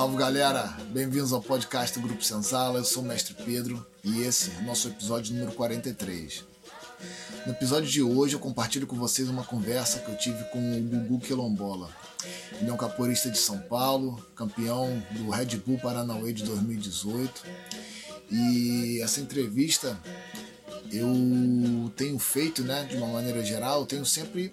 Salve galera, bem-vindos ao podcast do Grupo Senzala. Eu sou o Mestre Pedro e esse é o nosso episódio número 43. No episódio de hoje eu compartilho com vocês uma conversa que eu tive com o Gugu Quilombola. Ele é um capoeirista de São Paulo, campeão do Red Bull Paranauê de 2018. E essa entrevista eu tenho feito, né, de uma maneira geral, eu tenho sempre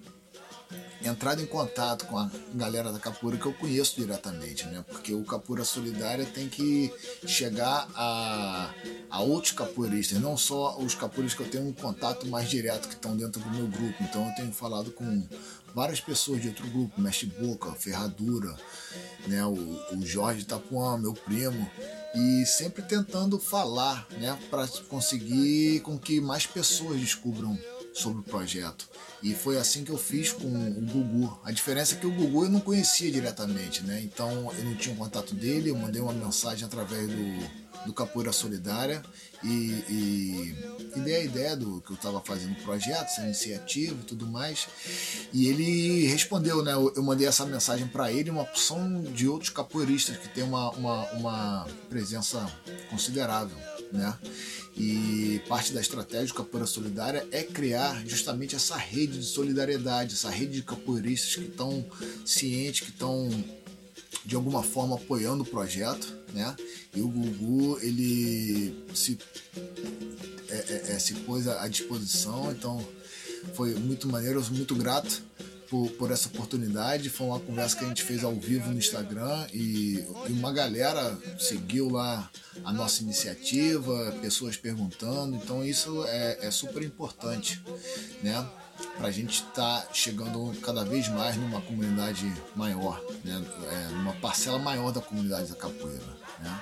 entrado em contato com a galera da Capura que eu conheço diretamente, né? Porque o Capura Solidária tem que chegar a, a outros capoeiristas, não só os capoeiristas que eu tenho um contato mais direto que estão dentro do meu grupo. Então eu tenho falado com várias pessoas de outro grupo, Mestre Boca, Ferradura, né? O, o Jorge Tapuã, meu primo, e sempre tentando falar, né? Para conseguir com que mais pessoas descubram sobre o projeto. E foi assim que eu fiz com o Gugu. A diferença é que o Gugu eu não conhecia diretamente, né? Então eu não tinha o contato dele, eu mandei uma mensagem através do, do Capoeira Solidária e, e, e dei a ideia do que eu estava fazendo o projeto, essa iniciativa e tudo mais. E ele respondeu, né? Eu, eu mandei essa mensagem para ele, uma opção de outros capoeiristas que tem uma, uma, uma presença considerável, né? E parte da estratégia do Capoeira Solidária é criar justamente essa rede de solidariedade, essa rede de capoeiristas que estão cientes, que estão de alguma forma apoiando o projeto, né? E o Gugu ele se é, é, é se pôs à disposição, então foi muito maneiro, eu sou muito grato por, por, essa oportunidade. Foi uma conversa que a gente fez ao vivo no Instagram e, e uma galera seguiu lá a nossa iniciativa, pessoas perguntando. Então isso é, é super importante, né? Para a gente estar tá chegando cada vez mais numa comunidade maior, né? É, numa parcela maior da comunidade da capoeira. Né?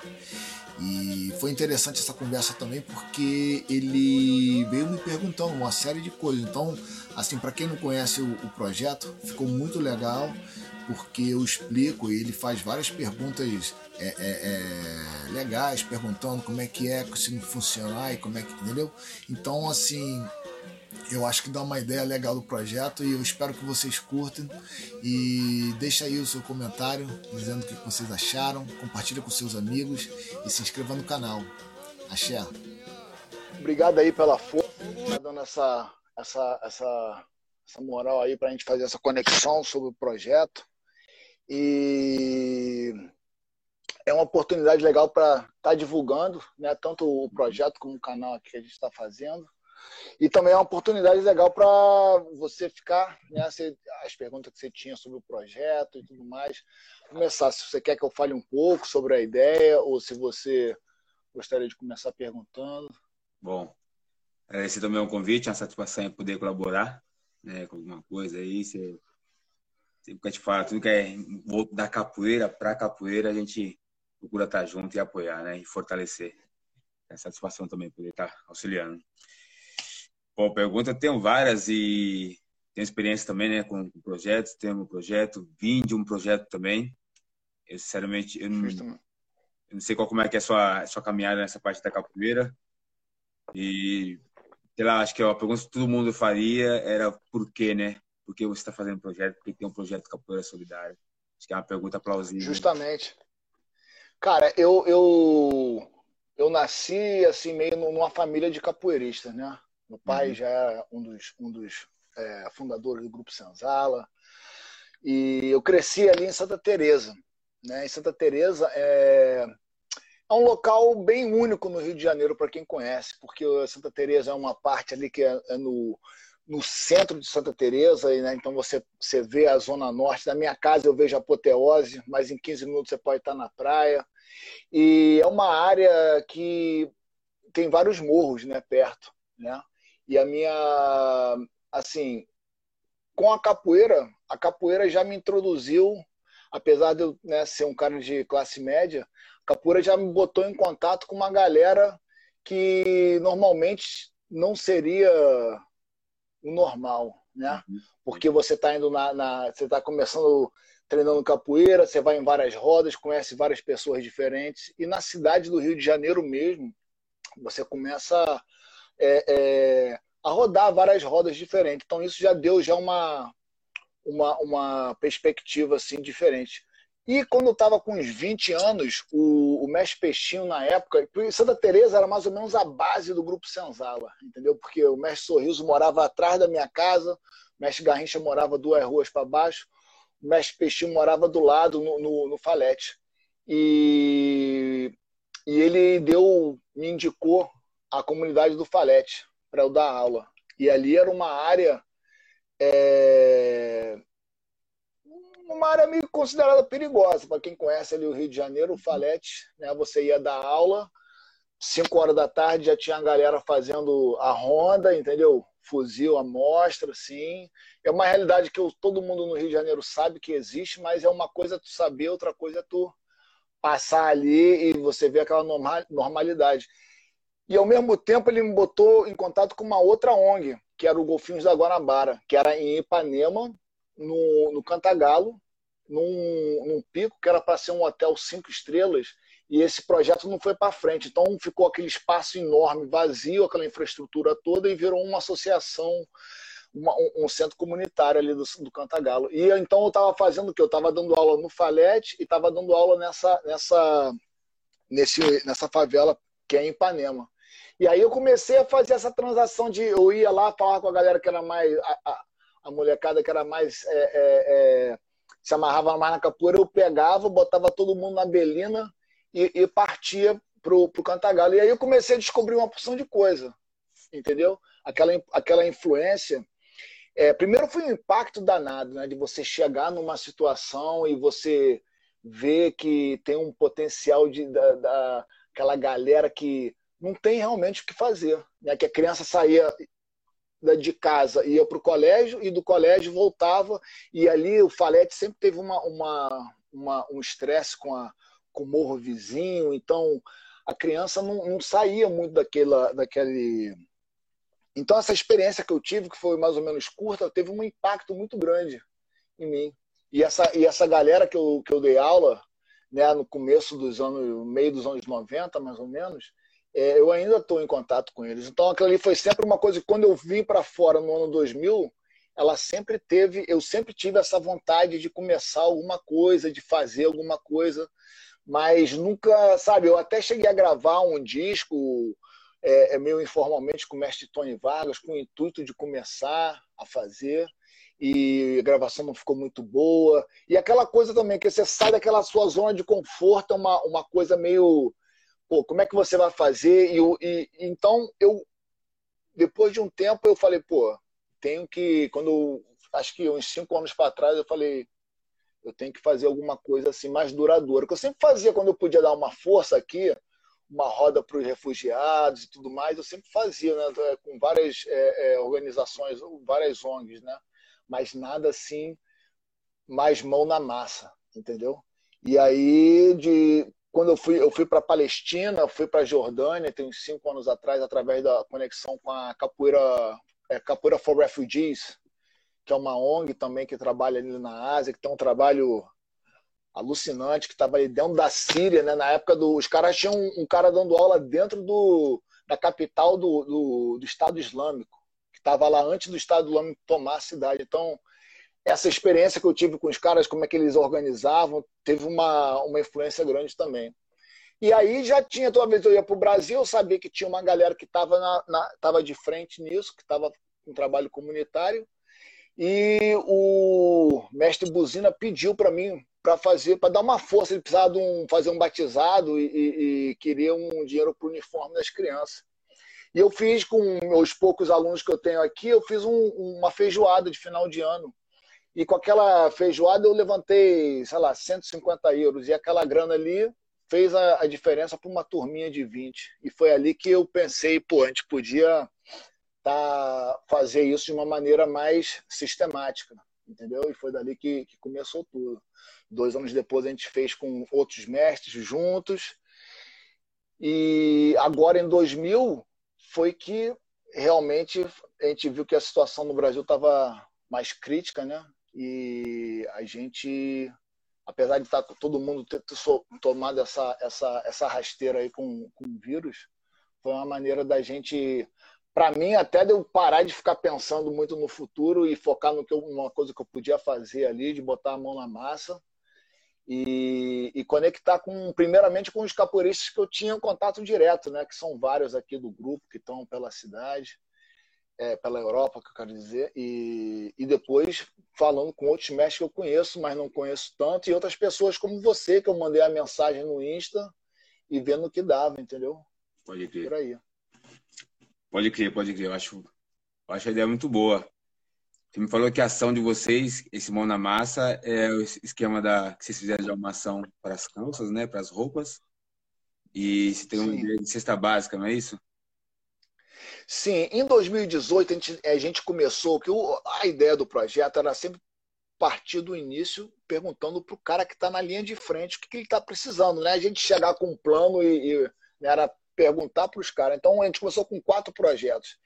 E foi interessante essa conversa também porque ele veio me perguntando uma série de coisas. Então, assim, para quem não conhece o, o, projeto, ficou muito legal porque eu explico e ele faz várias perguntas é, é, é, legais, perguntando como é que é, se não funcionar e como é que, entendeu? Então, assim, eu acho que dá uma ideia legal do projeto e eu espero que vocês curtem e deixa aí o seu comentário dizendo o que vocês acharam, compartilha com seus amigos e se inscreva no canal. Axé. Obrigado aí pela força, tá dando essa, essa, essa, essa moral aí para a gente fazer essa conexão sobre o projeto. E é uma oportunidade legal para estar tá divulgando, né, tanto o projeto como o canal que a gente está fazendo. E também é uma oportunidade legal para você ficar, né, as perguntas que você tinha sobre o projeto e tudo mais, começar. Se você quer que eu fale um pouco sobre a ideia ou se você gostaria de começar perguntando. Bom, esse também é um convite, uma satisfação em poder colaborar né, com alguma coisa aí. Você, sempre que a gente fala, tudo que é da capoeira para capoeira, a gente procura estar junto e apoiar, né, e fortalecer. É satisfação também poder estar auxiliando. Bom, pergunta, eu tenho várias e tenho experiência também né, com projetos, tenho um projeto, vim de um projeto também. Eu, sinceramente, eu não, eu não sei qual como é que é a sua, a sua caminhada nessa parte da capoeira. E, sei lá, acho que a pergunta que todo mundo faria era por quê, né? Por que você está fazendo projeto? Por que tem um projeto Capoeira Solidária? Acho que é uma pergunta plausível. Justamente. Cara, eu, eu, eu nasci assim meio numa família de capoeiristas, né? Meu pai uhum. já era um dos, um dos é, fundadores do Grupo Senzala. E eu cresci ali em Santa Teresa. Né? Em Santa Teresa é, é um local bem único no Rio de Janeiro para quem conhece, porque Santa Teresa é uma parte ali que é, é no, no centro de Santa Teresa, né? então você, você vê a zona norte. Da minha casa eu vejo a apoteose, mas em 15 minutos você pode estar na praia. E é uma área que tem vários morros né, perto. Né? E a minha, assim, com a capoeira, a capoeira já me introduziu, apesar de eu né, ser um cara de classe média, a capoeira já me botou em contato com uma galera que normalmente não seria o normal, né? Uhum. Porque você está indo na, na você está começando treinando capoeira, você vai em várias rodas, conhece várias pessoas diferentes e na cidade do Rio de Janeiro mesmo você começa é, é, a rodar várias rodas diferentes. Então isso já deu já uma uma, uma perspectiva assim diferente. E quando eu estava com uns 20 anos, o, o Mestre Peixinho, na época, Santa Teresa era mais ou menos a base do Grupo Senzala, entendeu? Porque o Mestre Sorriso morava atrás da minha casa, o Mestre Garrincha morava duas ruas para baixo, o Mestre Peixinho morava do lado, no, no, no Falete. E, e ele deu, me indicou a comunidade do Falete para eu dar aula. E ali era uma área é, uma área meio considerada perigosa. Para quem conhece ali o Rio de Janeiro, o Falete, né, você ia dar aula, 5 horas da tarde já tinha a galera fazendo a ronda, entendeu? Fuzil, amostra, assim. É uma realidade que eu, todo mundo no Rio de Janeiro sabe que existe, mas é uma coisa tu saber, outra coisa é tu passar ali e você ver aquela normalidade. E ao mesmo tempo ele me botou em contato com uma outra ONG, que era o Golfinhos da Guanabara, que era em Ipanema, no, no Cantagalo, num, num pico que era para ser um hotel cinco estrelas, e esse projeto não foi para frente. Então ficou aquele espaço enorme, vazio, aquela infraestrutura toda, e virou uma associação, uma, um, centro comunitário ali do, do Cantagalo. E então eu estava fazendo o quê? Eu estava dando aula no Falete e estava dando aula nessa, nessa, nesse, nessa favela que é em Ipanema. E aí eu comecei a fazer essa transação de eu ia lá falar com a galera que era mais a molecada que era mais é, é, é, se amarrava mais na capoeira, eu pegava, botava todo mundo na belina e, e partia pro, pro Cantagalo. E aí eu comecei a descobrir uma porção de coisa, entendeu? Aquela, aquela influência. É, primeiro foi um impacto danado, né? De você chegar numa situação e você ver que tem um potencial de da, da aquela galera que não tem realmente o que fazer, né? Que a criança saía de casa. Ia para o colégio e do colégio voltava. E ali o Falete sempre teve uma, uma, uma um estresse com, a, com o morro vizinho, então a criança não, não saía muito daquela, daquele... Então essa experiência que eu tive, que foi mais ou menos curta, teve um impacto muito grande em mim. E essa, e essa galera que eu, que eu dei aula, né, no começo dos anos, meio dos anos 90, mais ou menos, é, eu ainda estou em contato com eles. Então aquilo ali foi sempre uma coisa que quando eu vim para fora no ano 2000, ela sempre teve, eu sempre tive essa vontade de começar alguma coisa, de fazer alguma coisa, mas nunca, sabe, eu até cheguei a gravar um disco é, é meio informalmente com o mestre Tony Vargas, com o intuito de começar a fazer, e a gravação não ficou muito boa. E aquela coisa também, que você sai daquela sua zona de conforto, é uma, uma coisa meio pô, como é que você vai fazer? E, e, então eu, depois de um tempo, eu falei, pô, tenho que, quando acho que uns cinco anos para trás, eu falei, eu tenho que fazer alguma coisa assim mais duradoura. Que eu sempre fazia quando eu podia dar uma força aqui, uma roda para os refugiados e tudo mais, eu sempre fazia, né, com várias é, é, organizações, várias ONGs, né, mas nada assim mais mão na massa, entendeu? E aí de quando eu fui, eu fui para Palestina, fui para Jordânia, tem uns cinco anos atrás, através da conexão com a Capoeira, é, Capoeira for Refugees, que é uma ONG também que trabalha ali na Ásia, que tem um trabalho alucinante, que estava ali dentro da Síria, né? Na época dos Os caras tinham um, um, cara dando aula dentro do, da capital do, do, do Estado Islâmico, que estava lá antes do Estado Islâmico tomar a cidade. Então, essa experiência que eu tive com os caras, como é que eles organizavam, teve uma, uma influência grande também. E aí já tinha, toda vez que eu ia para o Brasil, eu sabia que tinha uma galera que estava na, na, tava de frente nisso, que estava com trabalho comunitário. E o mestre Buzina pediu para mim para fazer, para dar uma força. Ele precisava de um, fazer um batizado e, e, e queria um dinheiro para o uniforme das crianças. E eu fiz com os poucos alunos que eu tenho aqui, eu fiz um, uma feijoada de final de ano e com aquela feijoada eu levantei, sei lá, 150 euros. E aquela grana ali fez a, a diferença para uma turminha de 20. E foi ali que eu pensei, pô, a gente podia tá, fazer isso de uma maneira mais sistemática, entendeu? E foi dali que, que começou tudo. Dois anos depois a gente fez com outros mestres juntos. E agora em 2000 foi que realmente a gente viu que a situação no Brasil estava mais crítica, né? E a gente, apesar de estar tá todo mundo ter tomado essa, essa, essa rasteira aí com, com o vírus, foi uma maneira da gente, para mim, até de eu parar de ficar pensando muito no futuro e focar no que eu, numa coisa que eu podia fazer ali, de botar a mão na massa e, e, conectar com primeiramente com os capoeiristas que eu tinha contato direto, né? Que são vários aqui do grupo que estão pela cidade, é, pela Europa, que eu quero dizer, e, e depois falando com outros mestres que eu conheço, mas não conheço tanto, e outras pessoas como você que eu mandei a mensagem no Insta e vendo o que dava, entendeu? Pode crer. Por aí. Pode crer, pode crer. Eu acho, eu acho a ideia muito boa. Você me falou que a ação de vocês, esse mão na massa, é o esquema da que vocês fizeram de armação para as calças, né, para as roupas. E você tem uma ideia de cesta básica, não é isso? Sim, em 2018 a gente, a gente começou, que a ideia do projeto era sempre partir do início perguntando para o cara que está na linha de frente o que, que ele está precisando, né? A gente chegar com um plano e, e né, era perguntar para os caras. Então a gente começou com quatro projetos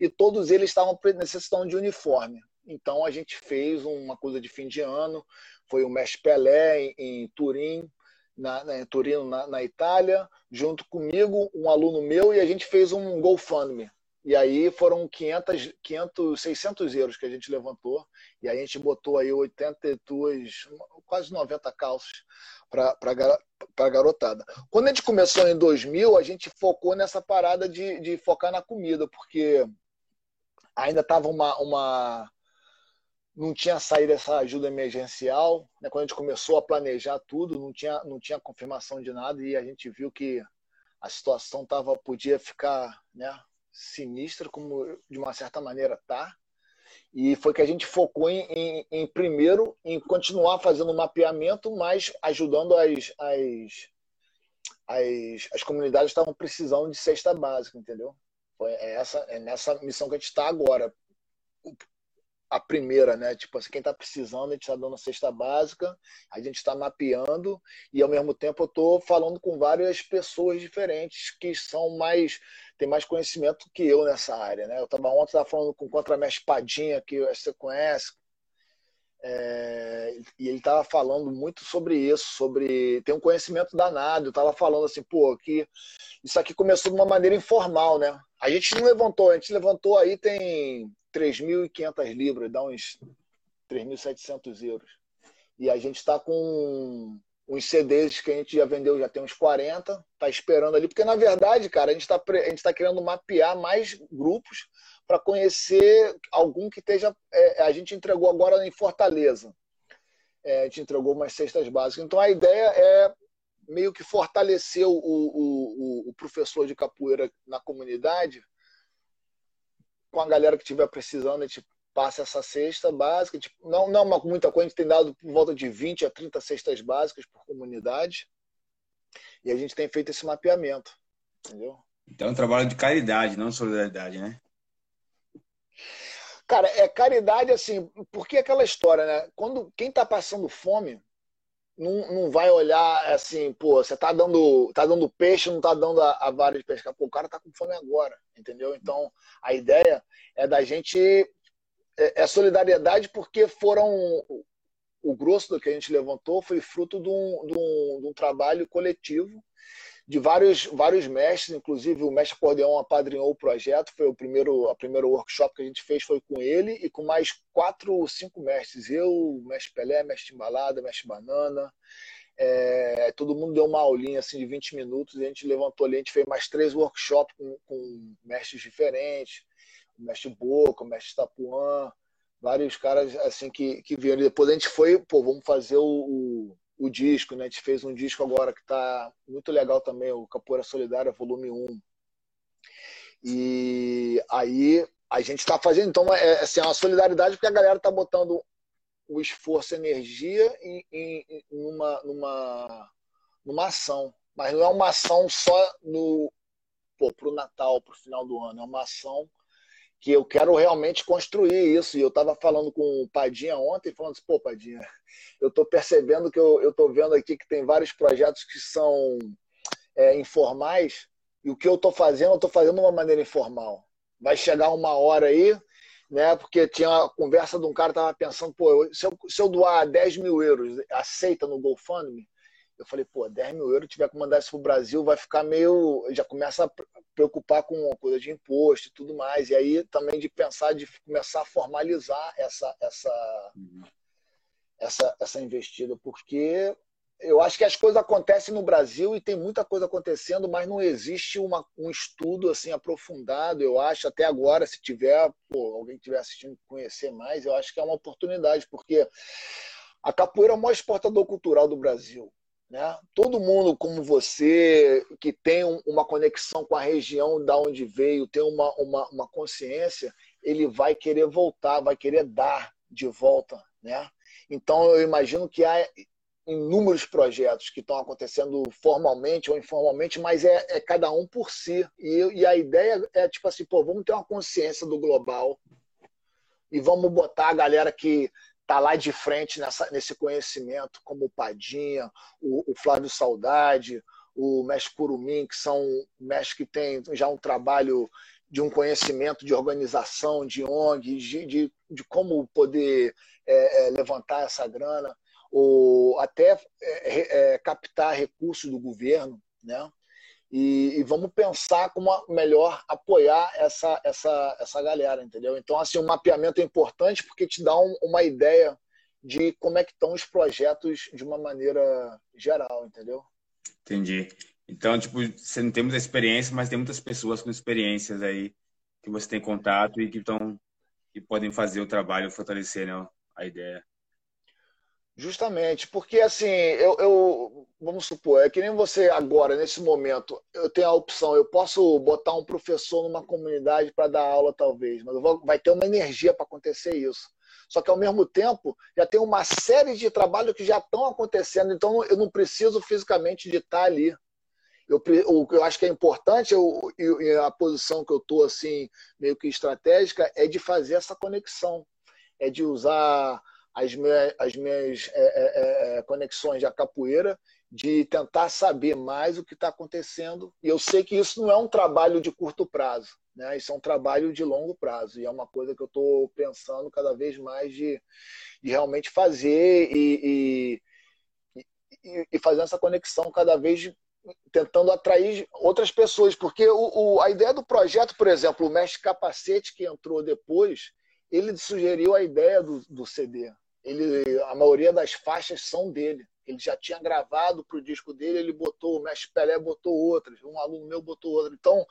e todos eles estavam necessitando de uniforme. Então a gente fez uma coisa de fim de ano, foi o Mestre Pelé em, em Turim, na, na, em Turino, na, na, Itália, junto comigo, um aluno meu, e a gente fez um GoFundMe. E aí foram 500, 500, 600 euros que a gente levantou, e a gente botou aí 82, quase 90 calças para a garotada. Quando a gente começou em 2000, a gente focou nessa parada de, de focar na comida, porque ainda estava uma, uma. Não tinha saído essa ajuda emergencial. Né? Quando a gente começou a planejar tudo, não tinha, não tinha confirmação de nada e a gente viu que a situação tava, podia ficar né, sinistra, como de uma certa maneira tá. E foi que a gente focou em, em, em primeiro, em continuar fazendo o mapeamento, mas ajudando as, as, as, as comunidades que estavam precisando de cesta básica, entendeu? Foi é essa, é nessa missão que a gente está agora. A primeira, né? Tipo assim, quem está precisando, a gente está dando a cesta básica, a gente está mapeando e ao mesmo tempo eu estou falando com várias pessoas diferentes que são mais tem mais conhecimento que eu nessa área, né? Eu estava ontem tava falando com o contramestre Padinha, que você conhece, é, e ele estava falando muito sobre isso, sobre tem um conhecimento danado. Eu estava falando assim, pô, que isso aqui começou de uma maneira informal, né? A gente não levantou, a gente levantou aí tem 3.500 libras, dá uns 3.700 euros. E a gente está com uns CDs que a gente já vendeu, já tem uns 40, tá esperando ali, porque na verdade, cara, a gente está a gente tá querendo mapear mais grupos para conhecer algum que esteja. É, a gente entregou agora em Fortaleza. É, a gente entregou umas cestas básicas. Então a ideia é meio que fortalecer o, o, o, o professor de capoeira na comunidade com a galera que estiver precisando, a gente passa essa cesta básica. Tipo, não, não uma, muita coisa, a gente tem dado por volta de 20 a 30 cestas básicas por comunidade. E a gente tem feito esse mapeamento. Entendeu? Então é um trabalho de caridade, não solidariedade, né? Cara, é caridade assim, porque aquela história, né? Quando quem tá passando fome não, não vai olhar assim, pô, você tá dando, tá dando peixe, não tá dando a, a vara de pescar. Pô, o cara tá com fome agora, entendeu? Então, a ideia é da gente é, é solidariedade porque foram o grosso do que a gente levantou foi fruto de um, de um, de um trabalho coletivo de vários, vários mestres, inclusive o mestre Cordeão apadrinhou o projeto, foi o primeiro, a primeiro workshop que a gente fez foi com ele e com mais quatro ou cinco mestres, eu, mestre Pelé, mestre Embalada, mestre Banana, é, todo mundo deu uma aulinha assim de 20 minutos e a gente levantou ali, a gente fez mais três workshops com, com mestres diferentes, o mestre Boca, o mestre Tapuã, vários caras assim que, que vieram. Depois a gente foi, pô, vamos fazer o, o o disco, né? A gente fez um disco agora que está muito legal também, o Capoeira Solidária, volume 1. E aí a gente está fazendo, então, é, assim, é uma solidariedade porque a galera está botando o esforço, a energia em, em, em numa, numa, numa ação. Mas não é uma ação só no, para o Natal, para o final do ano, é uma ação que eu quero realmente construir isso. E eu estava falando com o Padinha ontem, falando assim, pô, Padinha, eu estou percebendo que eu estou vendo aqui que tem vários projetos que são é, informais, e o que eu estou fazendo, eu estou fazendo de uma maneira informal. vai chegar uma hora aí, né? Porque tinha a conversa de um cara que tava pensando, pô, se eu, se eu doar 10 mil euros, aceita no GoFundMe? Eu falei, pô, 10 mil euros, tiver que mandar isso pro Brasil, vai ficar meio. Já começa a preocupar com coisa de imposto e tudo mais. E aí também de pensar, de começar a formalizar essa, essa, uhum. essa, essa investida, porque eu acho que as coisas acontecem no Brasil e tem muita coisa acontecendo, mas não existe uma, um estudo assim aprofundado. Eu acho até agora, se tiver, pô, alguém estiver assistindo conhecer mais, eu acho que é uma oportunidade, porque a capoeira é o maior exportador cultural do Brasil. Né? Todo mundo como você, que tem uma conexão com a região da onde veio, tem uma, uma, uma consciência, ele vai querer voltar, vai querer dar de volta. Né? Então, eu imagino que há inúmeros projetos que estão acontecendo formalmente ou informalmente, mas é, é cada um por si. E, e, a ideia é tipo assim, pô, vamos ter uma consciência do global e vamos botar a galera que está lá de frente nessa, nesse conhecimento, como o Padinha, o, o Flávio Saudade, o Mestre Curumim, que são mestres que têm já um trabalho de um conhecimento de organização, de ONG, de, de, de como poder é, é, levantar essa grana, ou até é, é captar recursos do governo, né? E, e, vamos pensar como melhor apoiar essa, essa, essa galera, entendeu? Então, assim, o mapeamento é importante porque te dá um, uma ideia de como é que estão os projetos de uma maneira geral, entendeu? Entendi. Então, tipo, você não tem muita experiência, mas tem muitas pessoas com experiências aí que você tem contato e que estão que podem fazer o trabalho fortalecer né, a ideia. Justamente, porque assim, eu, eu, vamos supor, é que nem você agora, nesse momento, eu tenho a opção, eu posso botar um professor numa comunidade para dar aula, talvez, mas vou, vai ter uma energia para acontecer isso. Só que ao mesmo tempo, já tem uma série de trabalhos que já estão acontecendo, então eu não preciso fisicamente de estar ali. Eu, o que eu acho que é importante, eu, eu, a posição que eu estou assim, meio que estratégica, é de fazer essa conexão, é de usar as minhas, as minhas é, é, é, conexões de capoeira, de tentar saber mais o que está acontecendo. E eu sei que isso não é um trabalho de curto prazo, né? isso é um trabalho de longo prazo. E é uma coisa que eu estou pensando cada vez mais de, de realmente fazer e, e, e, e fazer essa conexão cada vez tentando atrair outras pessoas, porque o, o, a ideia do projeto, por exemplo, o Mestre Capacete, que entrou depois, ele sugeriu a ideia do, do CD ele, a maioria das faixas são dele. Ele já tinha gravado para o disco dele, ele botou, o Mestre Pelé botou outras, um aluno meu botou outra. Então,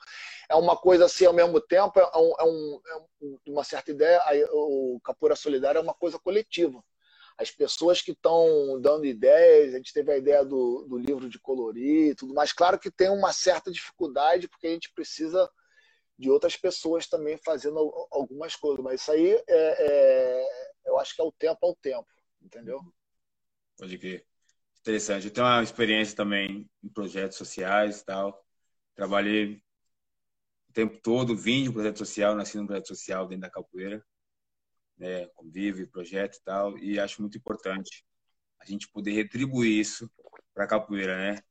é uma coisa assim, ao mesmo tempo, é, um, é, um, é uma certa ideia, o Capura Solidária é uma coisa coletiva. As pessoas que estão dando ideias, a gente teve a ideia do, do livro de colorir tudo mais. Claro que tem uma certa dificuldade, porque a gente precisa de outras pessoas também fazendo algumas coisas, mas isso aí é, é eu acho que é o tempo ao tempo, entendeu? Pode crer. Interessante. Eu tenho uma experiência também em projetos sociais e tal. Trabalhei o tempo todo, vim de um projeto social, nasci num projeto social dentro da capoeira, né, convívio, projeto e tal, e acho muito importante a gente poder retribuir isso para a capoeira, né?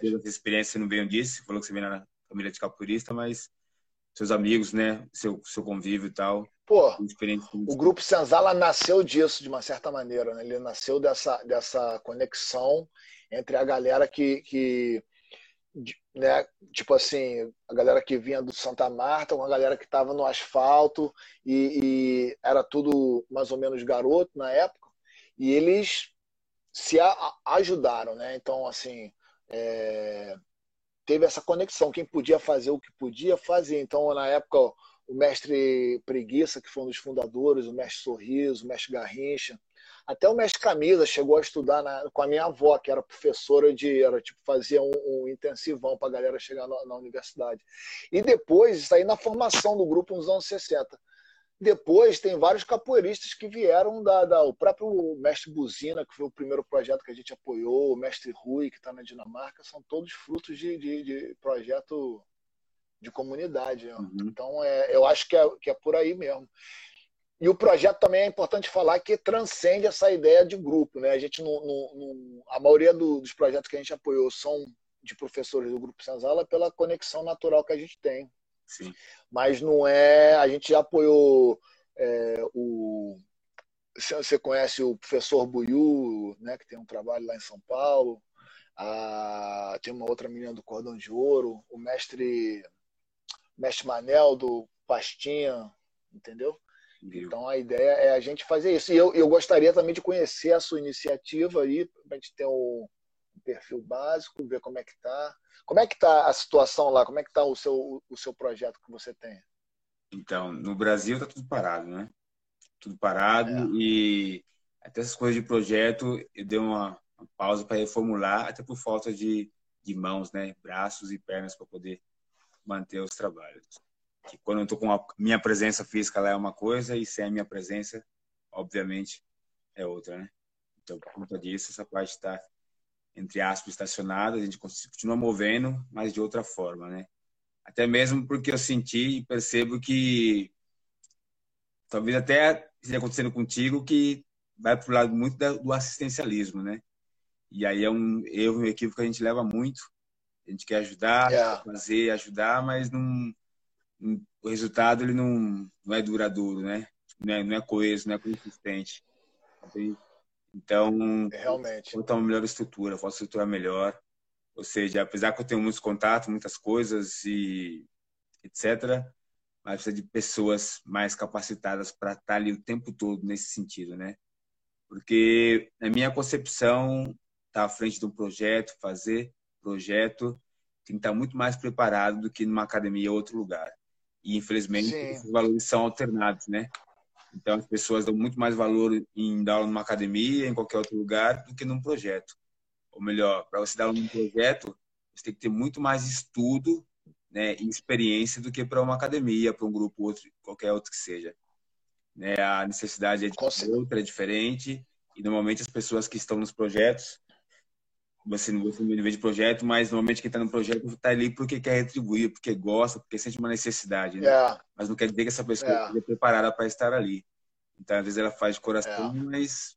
Teve essa experiência, você não veio disso, falou que você vem na família de capoeirista, mas seus amigos, né, seu, seu convívio e tal, Pô, o grupo Senzala nasceu disso, de uma certa maneira. Né? Ele nasceu dessa, dessa conexão entre a galera que, que né, tipo assim, a galera que vinha do Santa Marta com a galera que estava no asfalto e, e, era tudo mais ou menos garoto na época. E eles se a, ajudaram, né? Então, assim, é, teve essa conexão. Quem podia fazer o que podia fazer. Então, na época o mestre Preguiça, que foi um dos fundadores, o mestre Sorriso, o mestre Garrincha, até o mestre Camisa chegou a estudar na, com a minha avó, que era professora de, era tipo, fazia um, um intensivão para a galera chegar na, na, universidade. E depois, isso aí na formação do grupo nos anos 60. Depois tem vários capoeiristas que vieram da, da, o próprio mestre Buzina, que foi o primeiro projeto que a gente apoiou, o mestre Rui, que está na Dinamarca, são todos frutos de, de, de projeto de comunidade. Uhum. Então, é, eu acho que é, que é por aí mesmo. E o projeto também é importante falar que transcende essa ideia de grupo. Né? A, gente não, não, não a maioria do, dos projetos que a gente apoiou são de professores do Grupo Senzala pela conexão natural que a gente tem. Sim. Mas não é. A gente já apoiou é, o. Você conhece o professor Buiu, né, que tem um trabalho lá em São Paulo. Ah, tem uma outra menina do Cordão de Ouro, o mestre, mestre Manel do Pastinha, entendeu? Então a ideia é a gente fazer isso. E eu, eu gostaria também de conhecer a sua iniciativa aí, para a gente ter um, perfil básico, ver como é que está. Como é que está a situação lá? Como é que está o seu, o seu projeto que você tem? Então, no Brasil está tudo parado, né? Tudo parado é. e até essas coisas de projeto eu dei uma, uma pausa para reformular, até por falta de, de mãos, né? Braços e pernas para poder manter os trabalhos que quando eu estou com a minha presença física lá é uma coisa e sem a minha presença, obviamente, é outra, né? Então, por conta disso, essa parte está, entre aspas, estacionada, a gente continua movendo, mas de outra forma, né? Até mesmo porque eu senti e percebo que talvez até esteja acontecendo contigo que vai para o lado muito do assistencialismo, né? E aí é um erro, um equívoco que a gente leva muito. A gente quer ajudar, yeah. fazer, ajudar, mas não o resultado ele não, não é duradouro, né? Não é, não é coeso, não é consistente. Então, realmente, falta uma melhor estrutura, falta estrutura melhor. Ou seja, apesar que eu tenho muitos contatos, muitas coisas e etc., mas precisa de pessoas mais capacitadas para estar ali o tempo todo nesse sentido, né? Porque na minha concepção, estar tá à frente de um projeto, fazer projeto, tem que estar muito mais preparado do que numa academia ou outro lugar. E, infelizmente, Sim. esses valores são alternados, né? Então, as pessoas dão muito mais valor em dar aula numa academia, em qualquer outro lugar, do que num projeto. Ou melhor, para você dar aula num projeto, você tem que ter muito mais estudo né, e experiência do que para uma academia, para um grupo, outro, qualquer outro que seja. Né, a necessidade é de outra, é diferente, e normalmente as pessoas que estão nos projetos você, você no nível de projeto, mas normalmente quem está no projeto está ali porque quer retribuir, porque gosta, porque sente uma necessidade, né? É. Mas não quer dizer que essa pessoa é. esteja preparada para estar ali. Então, às vezes ela faz de coração, é. mas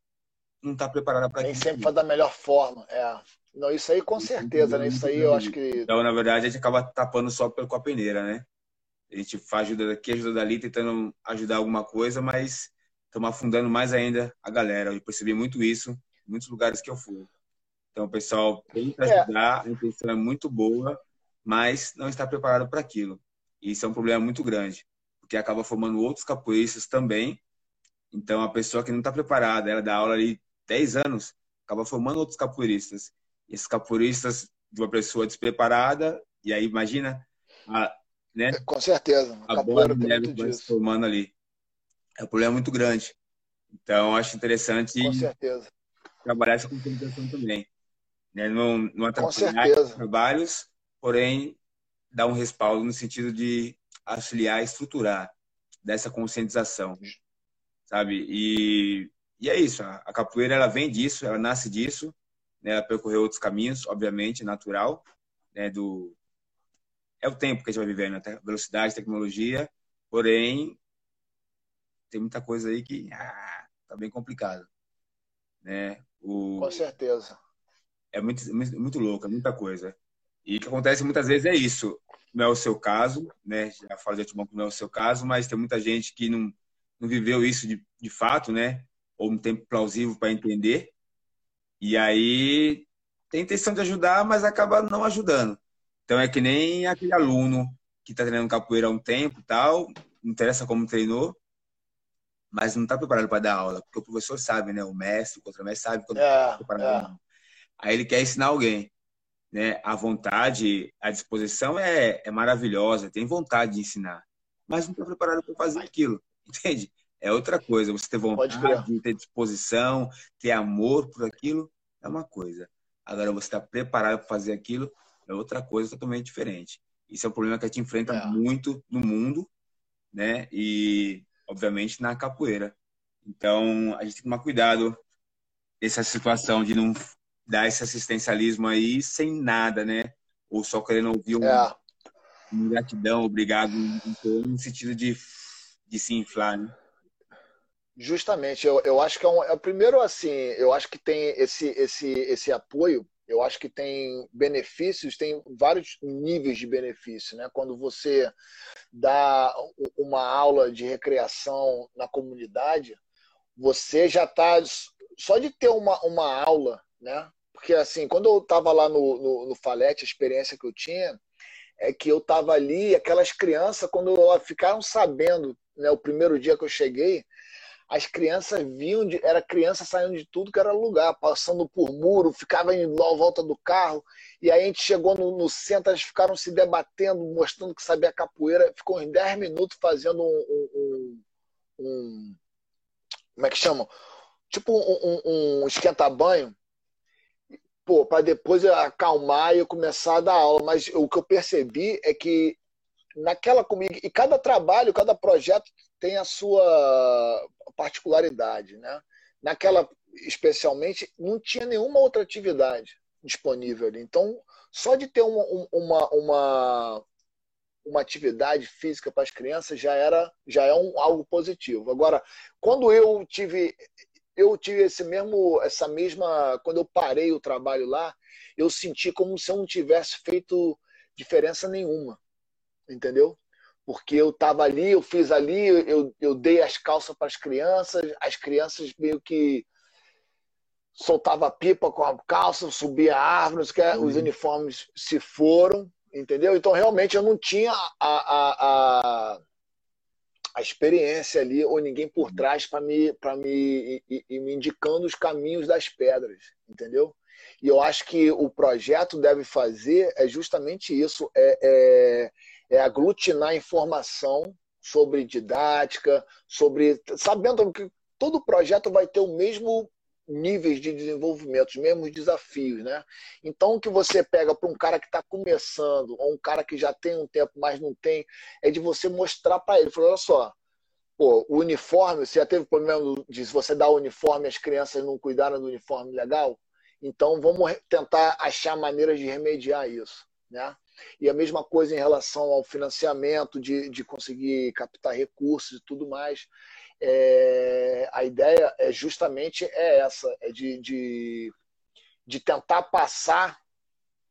não está preparada para Nem sempre faz da melhor forma, é. Não, isso aí com certeza, né? Isso aí eu acho que... Então, na verdade, a gente acaba tapando só com a peneira, né? A gente faz ajuda daqui, ajuda dali, tentando ajudar alguma coisa, mas estamos afundando mais ainda a galera. Eu percebi muito isso em muitos lugares que eu fui. Então, o pessoal tenta é. ajudar, a intenção é muito boa, mas não está preparado para aquilo. E isso é um problema muito grande, porque acaba formando outros capoeiristas também. Então, a pessoa que não está preparada, ela dá aula ali 10 anos, acaba formando outros capoeiristas. E esses capoeiristas de uma pessoa despreparada, e aí imagina, a, né? Com certeza. A bola de neve vai se formando ali. É um problema muito grande. Então, acho interessante Com certeza. trabalhar essa conscientização também né? não, não atrapalhar os trabalhos, porém dar um respaldo no sentido de auxiliar, estruturar dessa conscientização, sabe? E, e é isso. A, a capoeira ela vem disso, ela nasce disso, né? Ela percorreu outros caminhos, obviamente, natural, né? Do é o tempo que a gente vai vivendo, né? velocidade, tecnologia, porém tem muita coisa aí que ah, tá bem complicado, né? O, Com certeza é muito, muito louco, é muita coisa. E o que acontece muitas vezes é isso. Não é o seu caso, né? Já falo de antemão que não é o seu caso, mas tem muita gente que não, não viveu isso de, de fato, né? Ou um tempo plausível para entender. E aí tem intenção de ajudar, mas acaba não ajudando. Então é que nem aquele aluno que está treinando capoeira há um tempo tal, não interessa como treinou, mas não está preparado para dar aula, porque o professor sabe, né? O mestre, o contra-mestre sabe quando está é, preparado. É. Aí ele quer ensinar alguém. Né? A vontade, a disposição é, é maravilhosa, tem vontade de ensinar, mas não está preparado para fazer aquilo, entende? É outra coisa. Você ter vontade, ter disposição, ter amor por aquilo, é uma coisa. Agora, você está preparado para fazer aquilo, é outra coisa totalmente diferente. Isso é um problema que a gente enfrenta é. muito no mundo, né? E, obviamente, na capoeira. Então, a gente tem que tomar cuidado essa situação de não dar esse assistencialismo aí sem nada, né? Ou só querendo ouvir um, é. um gratidão, obrigado, no sentido de, de se inflar, né? Justamente, eu, eu acho que é, um, é o primeiro assim, eu acho que tem esse esse esse apoio Eu acho que tem benefícios, tem vários níveis de benefício, né? Quando você dá uma aula de recreação na comunidade, você já está só de ter uma, uma aula, né? Porque assim, quando eu estava lá no, no, no Falete, a experiência que eu tinha é que eu estava ali, aquelas crianças, quando ficaram sabendo, né, o primeiro dia que eu cheguei, as crianças viam, de, era criança saindo de tudo que era lugar, passando por muro, ficava indo à volta do carro, e aí a gente chegou no, no, centro, elas ficaram se debatendo, mostrando que sabia capoeira, ficou uns 10 minutos fazendo um, um, um como é que chama? Tipo um, um, um esquenta-banho, pô, para depois acalmar e eu começar a dar aula, mas o que eu percebi é que naquela comigo, e cada trabalho, cada projeto tem a sua particularidade, né? Naquela, especialmente, não tinha nenhuma outra atividade disponível ali. Então, só de ter uma, uma, uma, uma atividade física para as crianças já era já é um, algo positivo. Agora, quando eu tive eu tive esse mesmo essa mesma quando eu parei o trabalho lá, eu senti como se eu não tivesse feito diferença nenhuma, entendeu? porque eu estava ali, eu fiz ali, eu, eu dei as calças para as crianças, as crianças meio que soltava pipa com a calça, subia a árvore, uhum. os uniformes se foram, entendeu? Então realmente eu não tinha a, a, a, a experiência ali ou ninguém por uhum. trás para me para me, e, e me indicando os caminhos das pedras, entendeu? E eu acho que o projeto deve fazer é justamente isso, é, é é aglutinar informação sobre didática, sobre sabendo que todo projeto vai ter o mesmo níveis de desenvolvimento, os mesmos desafios, né? Então, o que você pega para um cara que está começando, ou um cara que já tem um tempo, mas não tem, é de você mostrar para ele, falar, olha só, pô, o uniforme, você já teve problema de você dar o uniforme as crianças não cuidaram do uniforme legal? Então, vamos tentar achar maneiras de remediar isso, né? E a mesma coisa em relação ao financiamento, de, de conseguir captar recursos e tudo mais. É, a ideia é justamente é essa, é de, de, de tentar passar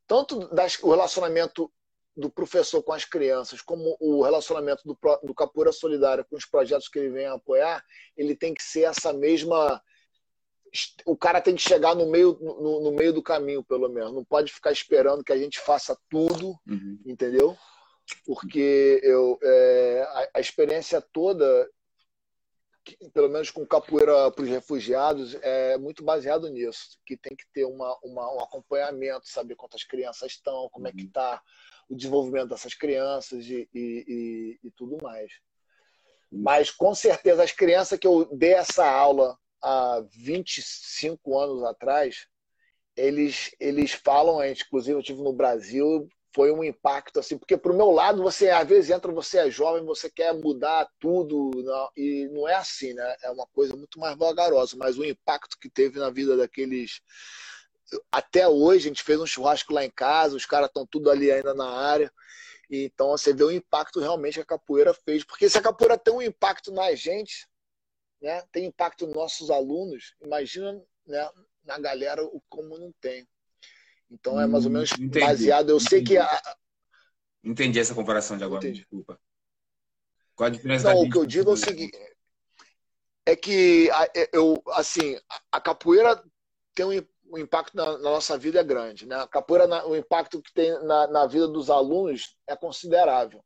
tanto das, o relacionamento do professor com as crianças, como o relacionamento do, do Capura Solidária com os projetos que ele vem a apoiar, ele tem que ser essa mesma o cara tem que chegar no meio, no, no, meio do caminho, pelo menos. Não pode ficar esperando que a gente faça tudo, uhum. entendeu? Porque eu, é, a, a, experiência toda, pelo menos com capoeira para os refugiados, é muito baseado nisso. Que tem que ter uma, uma, um acompanhamento, saber quantas crianças estão, como uhum. é que está uhum. o desenvolvimento dessas crianças e, e, e, e tudo mais. Uhum. Mas com certeza as crianças que eu dei essa aula há 25 anos atrás, eles, eles falam, inclusive eu tive no Brasil, foi um impacto assim, porque pro meu lado você às vezes entra, você é jovem, você quer mudar tudo não, e não é assim, né? É uma coisa muito mais vagarosa, mas o impacto que teve na vida daqueles até hoje a gente fez um churrasco lá em casa, os caras estão tudo ali ainda na área. Então você vê o impacto realmente que a capoeira fez, porque se a capoeira tem um impacto na gente, né, tem impacto nos nossos alunos, imagina né, na galera o como não tem. Então é mais ou hum, menos Entendi. baseado. Eu Entendi. sei que. A... Entendi essa comparação de agora, Entendi. desculpa. Qual a diferença Não, o que eu digo é o seguinte: é que eu, assim, a capoeira tem um, um impacto na, na, nossa vida é grande. Né? A capoeira, o impacto que tem na, na vida dos alunos é considerável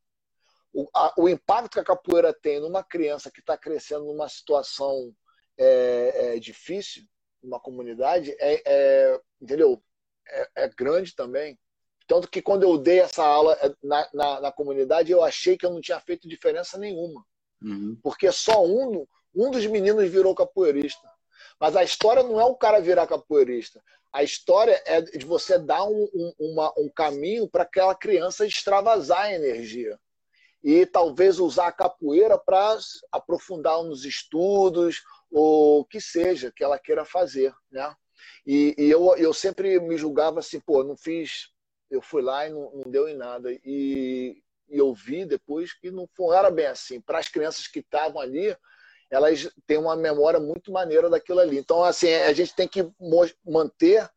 o, a, o impacto que a capoeira tem numa criança que está crescendo numa situação é, é, difícil, numa comunidade, é, é entendeu? É, é, grande também. Tanto que quando eu dei essa aula é, na, na, na, comunidade, eu achei que eu não tinha feito diferença nenhuma. Uhum. Porque só um, um dos meninos virou capoeirista. Mas a história não é o cara virar capoeirista. A história é de você dar um, um, uma, um caminho para aquela criança extravasar a energia e talvez usar a capoeira para aprofundar nos estudos ou o que seja que ela queira fazer, né? E, e, eu, eu sempre me julgava assim, pô, não fiz, eu fui lá e não, não deu em nada. E, e eu vi depois que não, não era bem assim. Para as crianças que estavam ali, elas têm uma memória muito maneira daquilo ali. Então, assim, a gente tem que manter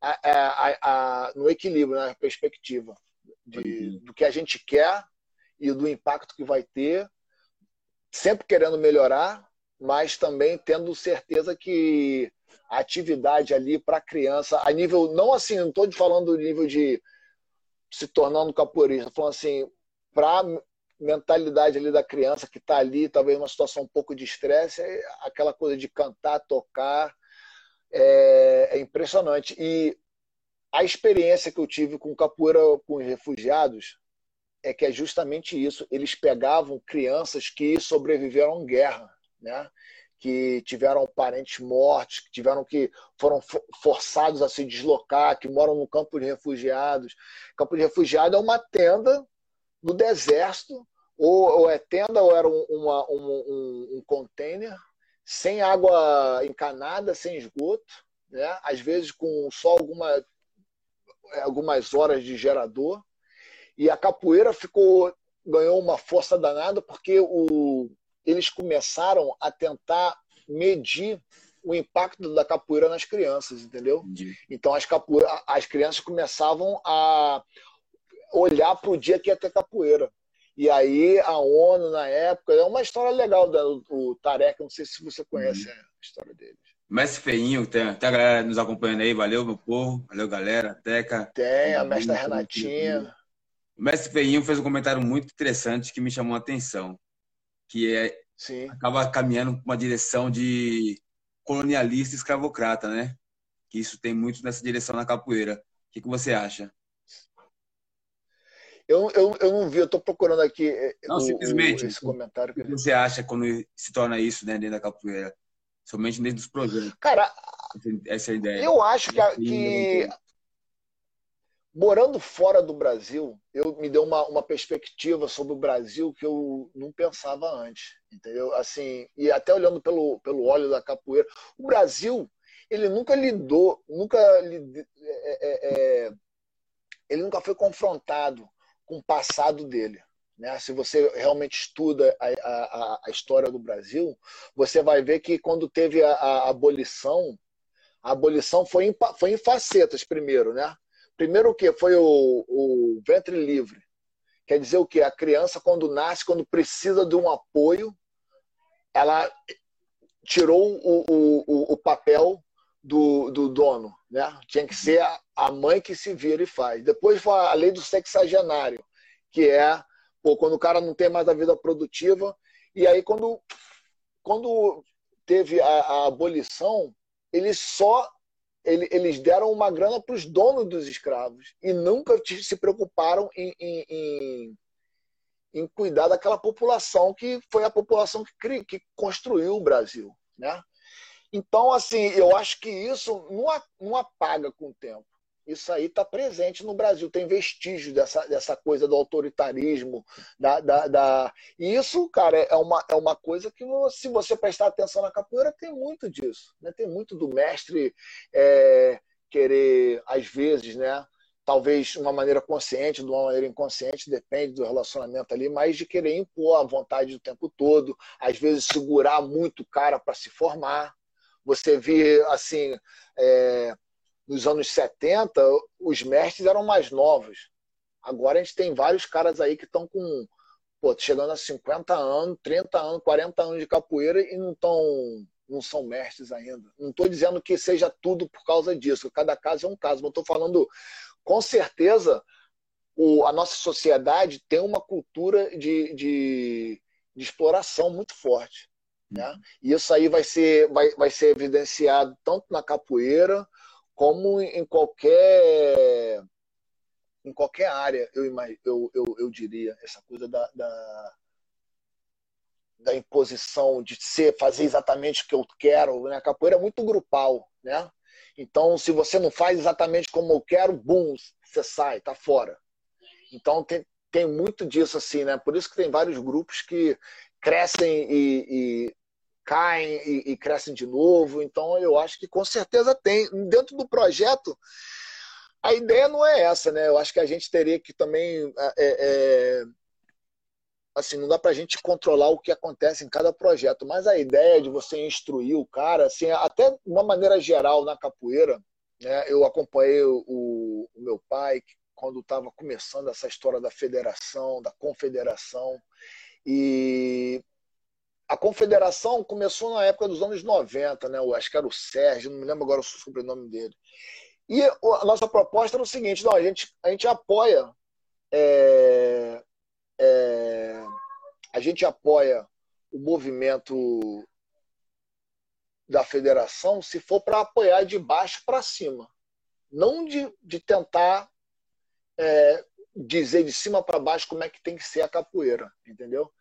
a, a, a, no equilíbrio, na perspectiva de, do que a gente quer e do impacto que vai ter, sempre querendo melhorar, mas também tendo certeza que a atividade ali para a criança, a nível, não assim, não estou falando do nível de se tornando capoeirista, falando assim, para mentalidade ali da criança que está ali, talvez uma situação um pouco de estresse, é aquela coisa de cantar, tocar, é, é impressionante. E a experiência que eu tive com capoeira com os refugiados é que é justamente isso. Eles pegavam crianças que sobreviveram à guerra, né? que tiveram parentes mortos, que tiveram que foram forçados a se deslocar, que moram no campo de refugiados. Campo de refugiado é uma tenda no deserto, ou, ou é tenda ou era um, uma, um, um, container sem água encanada, sem esgoto, né? às vezes com só alguma, algumas horas de gerador. E a capoeira ficou ganhou uma força danada porque o, eles começaram a tentar medir o impacto da capoeira nas crianças, entendeu? Entendi. Então as, capoeira, as crianças começavam a olhar para o dia que ia ter capoeira. E aí a ONU, na época, é uma história legal do Tarek, não sei se você conhece uhum. a história dele. Mestre Feinho, tem, tem a galera nos acompanhando aí, valeu, meu povo, valeu, galera, Teca. Tem, a mestra Renatinha. O mestre Feinho fez um comentário muito interessante que me chamou a atenção, que é, Sim. acaba caminhando uma direção de colonialista e escravocrata, né? Que isso tem muito nessa direção na capoeira. O que, que você acha? Eu, eu, eu não vi, eu estou procurando aqui eh, não, o, simplesmente, o, esse comentário. O que você acha quando se torna isso né, dentro da capoeira? Somente dentro dos projetos. Cara, essa é a ideia. Eu acho que, que morando fora do Brasil, eu me deu uma, uma perspectiva sobre o Brasil que eu não pensava antes, entendeu? Assim, e até olhando pelo, pelo óleo da capoeira, o Brasil ele nunca lidou, nunca é, é, é, ele nunca foi confrontado com o passado dele. Né? Se você realmente estuda a, a, a, história do Brasil, você vai ver que quando teve a, a abolição, a abolição foi em, foi em facetas primeiro, né? Primeiro o que? Foi o, o ventre livre. Quer dizer o que? A criança, quando nasce, quando precisa de um apoio, ela tirou o, o, o papel do, do dono. Né? Tinha que ser a mãe que se vira e faz. Depois foi a lei do sexagenário, que é pô, quando o cara não tem mais a vida produtiva. E aí, quando, quando teve a, a abolição, eles só eles deram uma grana para os donos dos escravos e nunca se preocuparam em, em, em, em, cuidar daquela população que foi a população que, que construiu o Brasil, né? Então, assim, eu acho que isso não apaga com o tempo. Isso aí está presente no Brasil, tem vestígios dessa, dessa coisa do autoritarismo. Da, da, da... E isso, cara, é uma, é uma coisa que, se você prestar atenção na capoeira, tem muito disso. Né? Tem muito do mestre é, querer, às vezes, né? talvez de uma maneira consciente, de uma maneira inconsciente, depende do relacionamento ali, mas de querer impor a vontade o tempo todo, às vezes segurar muito o cara para se formar. Você vê, assim, é, nos anos 70, os mestres eram mais novos. Agora a gente tem vários caras aí que estão com, pô, chegando a 50 anos, 30 anos, 40 anos de capoeira e não estão não são mestres ainda. Não estou dizendo que seja tudo por causa disso, cada caso é um caso, mas estou falando, com certeza, o, a nossa sociedade tem uma cultura de, de, de exploração muito forte. Né? E isso aí vai ser, vai, vai ser evidenciado tanto na capoeira como em qualquer em qualquer área, eu, eu, eu, eu diria, essa coisa da, da, da, imposição de ser, fazer exatamente o que eu quero. Né? A capoeira é muito grupal, né? Então, se você não faz exatamente como eu quero, bum, você sai, tá fora. Então, tem, tem muito disso assim, né? Por isso que tem vários grupos que crescem e, e caem e, e, crescem de novo. Então, eu acho que com certeza tem. Dentro do projeto, a ideia não é essa, né? Eu acho que a gente teria que também. É, é, assim, não dá para a gente controlar o que acontece em cada projeto, mas a ideia de você instruir o cara, assim, até de uma maneira geral na capoeira, Né? Eu acompanhei o, o meu pai quando estava começando essa história da federação, da confederação. E a confederação começou na época dos anos 90, né? Eu acho que era o Sérgio, não me lembro agora o sobrenome dele. E a nossa proposta era o seguinte: não, a, gente, a gente apoia. É, é, a gente apoia o movimento da federação se for para apoiar de baixo para cima, não de, de tentar é, dizer de cima para baixo como é que tem que ser a capoeira, entendeu?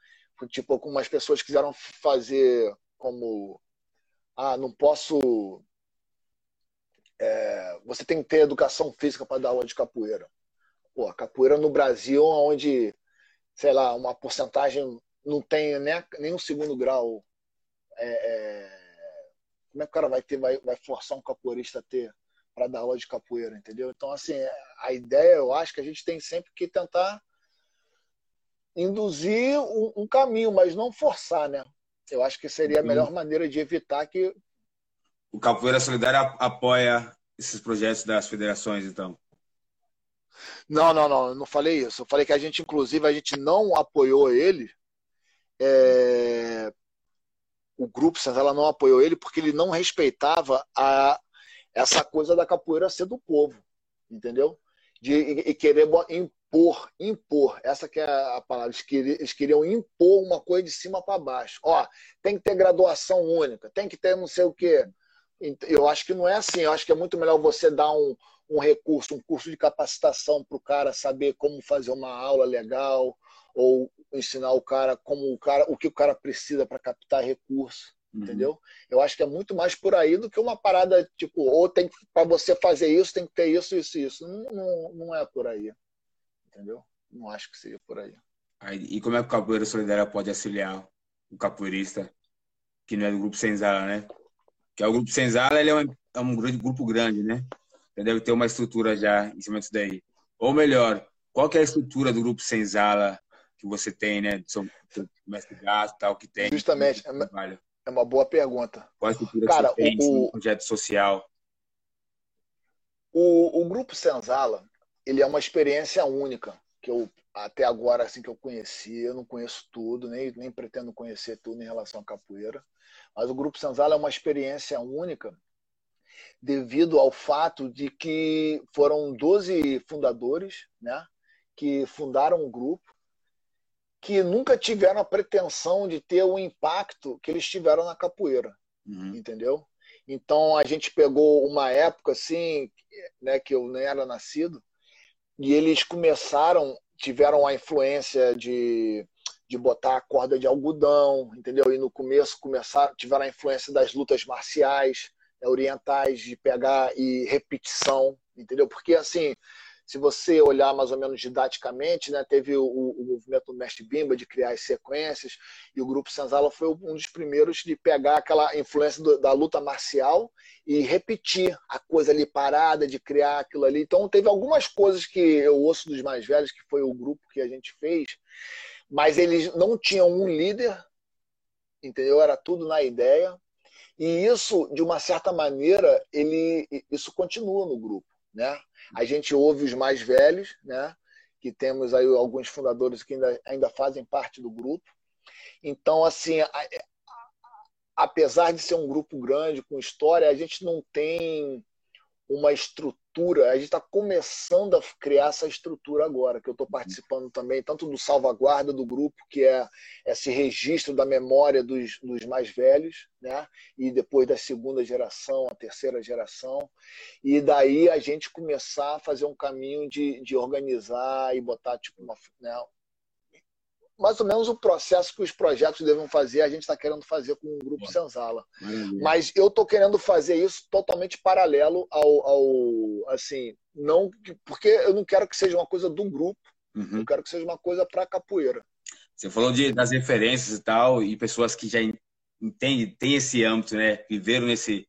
Tipo, algumas pessoas quiseram fazer como ah, não posso. É, você tem que ter educação física para dar aula de capoeira. Pô, capoeira no Brasil, onde, sei lá, uma porcentagem não tem nem, nem um segundo grau. É, é, como é que o cara vai ter, vai, vai forçar um capoeirista a ter para dar aula de capoeira, entendeu? Então, assim, a ideia, eu acho que a gente tem sempre que tentar induzir um, um caminho, mas não forçar, né? Eu acho que seria a melhor maneira de evitar que. O Capoeira Solidária apoia esses projetos das federações, então? Não, não, não, eu não falei isso. Eu falei que a gente, inclusive, a gente não apoiou ele. É... O grupo ela não apoiou ele porque ele não respeitava a... essa coisa da capoeira ser do povo, entendeu? De e querer impor, impor, essa que é a palavra, eles queriam, eles queriam impor uma coisa de cima para baixo. Ó, tem que ter graduação única, tem que ter não sei o quê. Eu acho que não é assim, eu acho que é muito melhor você dar um, um recurso, um curso de capacitação para o cara saber como fazer uma aula legal, ou ensinar o cara como o cara, o que o cara precisa para captar recurso. Uhum. Entendeu? Eu acho que é muito mais por aí do que uma parada tipo, ou tem para você fazer isso, tem que ter isso, isso, isso. Não, não, não é por aí entendeu? Não acho que seja por aí. aí e como é que o Capoeira Solidária pode auxiliar o capoeirista que não é do Grupo Senzala, né? Que é o Grupo Senzala, ele é um, é um grupo grande, né? Ele deve ter uma estrutura já em cima disso daí. Ou melhor, qual que é a estrutura do Grupo Senzala que você tem, né? Do seu, mestre gato tal, que tem. Justamente. É, é uma boa pergunta. Qual a estrutura Cara, que você tem o, o projeto social? O, o Grupo Senzala, ele é uma experiência única que eu até agora assim que eu conheci, eu não conheço tudo, nem, nem pretendo conhecer tudo em relação à capoeira, mas o grupo Senzala é uma experiência única devido ao fato de que foram 12 fundadores, né, que fundaram o grupo, que nunca tiveram a pretensão de ter o impacto que eles tiveram na capoeira, uhum. entendeu? Então a gente pegou uma época assim, né, que eu nem era nascido, e eles começaram, tiveram a influência de, de botar a corda de algodão, entendeu? E no começo começaram, tiveram a influência das lutas marciais né, orientais, de pegar e repetição, entendeu? Porque assim, se você olhar mais ou menos didaticamente, né, teve o, o, movimento do Mestre Bimba de criar as sequências, e o grupo Senzala foi um dos primeiros de pegar aquela influência do, da luta marcial e repetir a coisa ali parada, de criar aquilo ali. Então, teve algumas coisas que eu ouço dos mais velhos, que foi o grupo que a gente fez, mas eles não tinham um líder, entendeu? Era tudo na ideia. E isso, de uma certa maneira, ele, isso continua no grupo, né? A gente ouve os mais velhos, né? que temos aí alguns fundadores que ainda, ainda fazem parte do grupo. Então, assim, a, a, apesar de ser um grupo grande, com história, a gente não tem uma estrutura, a gente está começando a criar essa estrutura agora, que eu estou participando também, tanto do salvaguarda do grupo, que é esse registro da memória dos, dos mais velhos, né? e depois da segunda geração, a terceira geração, e daí a gente começar a fazer um caminho de, de organizar e botar tipo uma, né? Mais ou menos o processo que os projetos devem fazer, a gente está querendo fazer com o Grupo Boa. Senzala. Maravilha. Mas eu estou querendo fazer isso totalmente paralelo ao, ao, assim, não porque eu não quero que seja uma coisa do grupo, uhum. eu quero que seja uma coisa para capoeira. Você falou de, das referências e tal, e pessoas que já entendem, têm esse âmbito, né? Viveram nesse,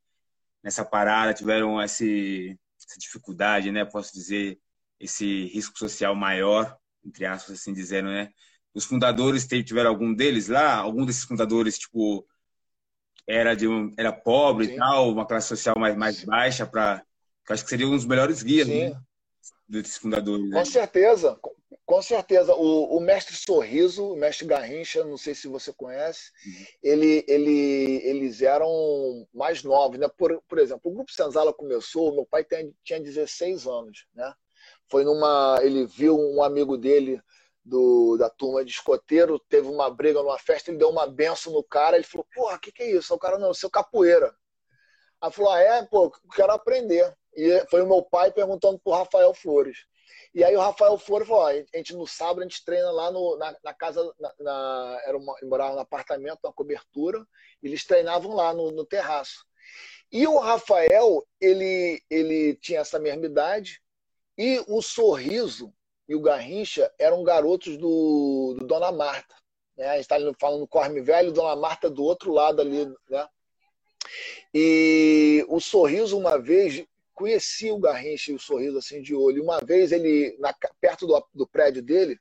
nessa parada, tiveram esse, essa dificuldade, né? Posso dizer, esse risco social maior, entre aspas, assim dizendo, né? Os fundadores tiveram algum deles lá? Algum desses fundadores, tipo, era de um, era pobre Sim. e tal, uma classe social mais, mais baixa para acho que seria um dos melhores guias né, desses fundadores. Com certeza, com certeza. O, o, mestre Sorriso, o mestre Garrincha, não sei se você conhece, uhum. ele, ele, eles eram mais novos. Né? Por, por exemplo, o Grupo Senzala começou, meu pai tem, tinha 16 anos. Né? Foi numa. Ele viu um amigo dele do, da turma de escoteiro, teve uma briga numa festa, ele deu uma benção no cara, ele falou, porra, o que, que é isso? O cara, não, seu capoeira. Aí falou, ah, é, pô, quero aprender. E foi o meu pai perguntando pro Rafael Flores. E aí o Rafael Flores falou, a gente no sábado a gente treina lá no, na, na casa, na, na, era uma, morava no apartamento, na cobertura, eles treinavam lá no, no terraço. E o Rafael, ele, ele tinha essa mesma idade, e o Sorriso, e o Garrincha eram garotos do, do Dona Marta. Né? A gente está falando do Corme Velho, Dona Marta do outro lado ali. Né? E o Sorriso, uma vez, conhecia o Garrincha e o Sorriso assim de olho. Uma vez, ele na, perto do, do prédio dele,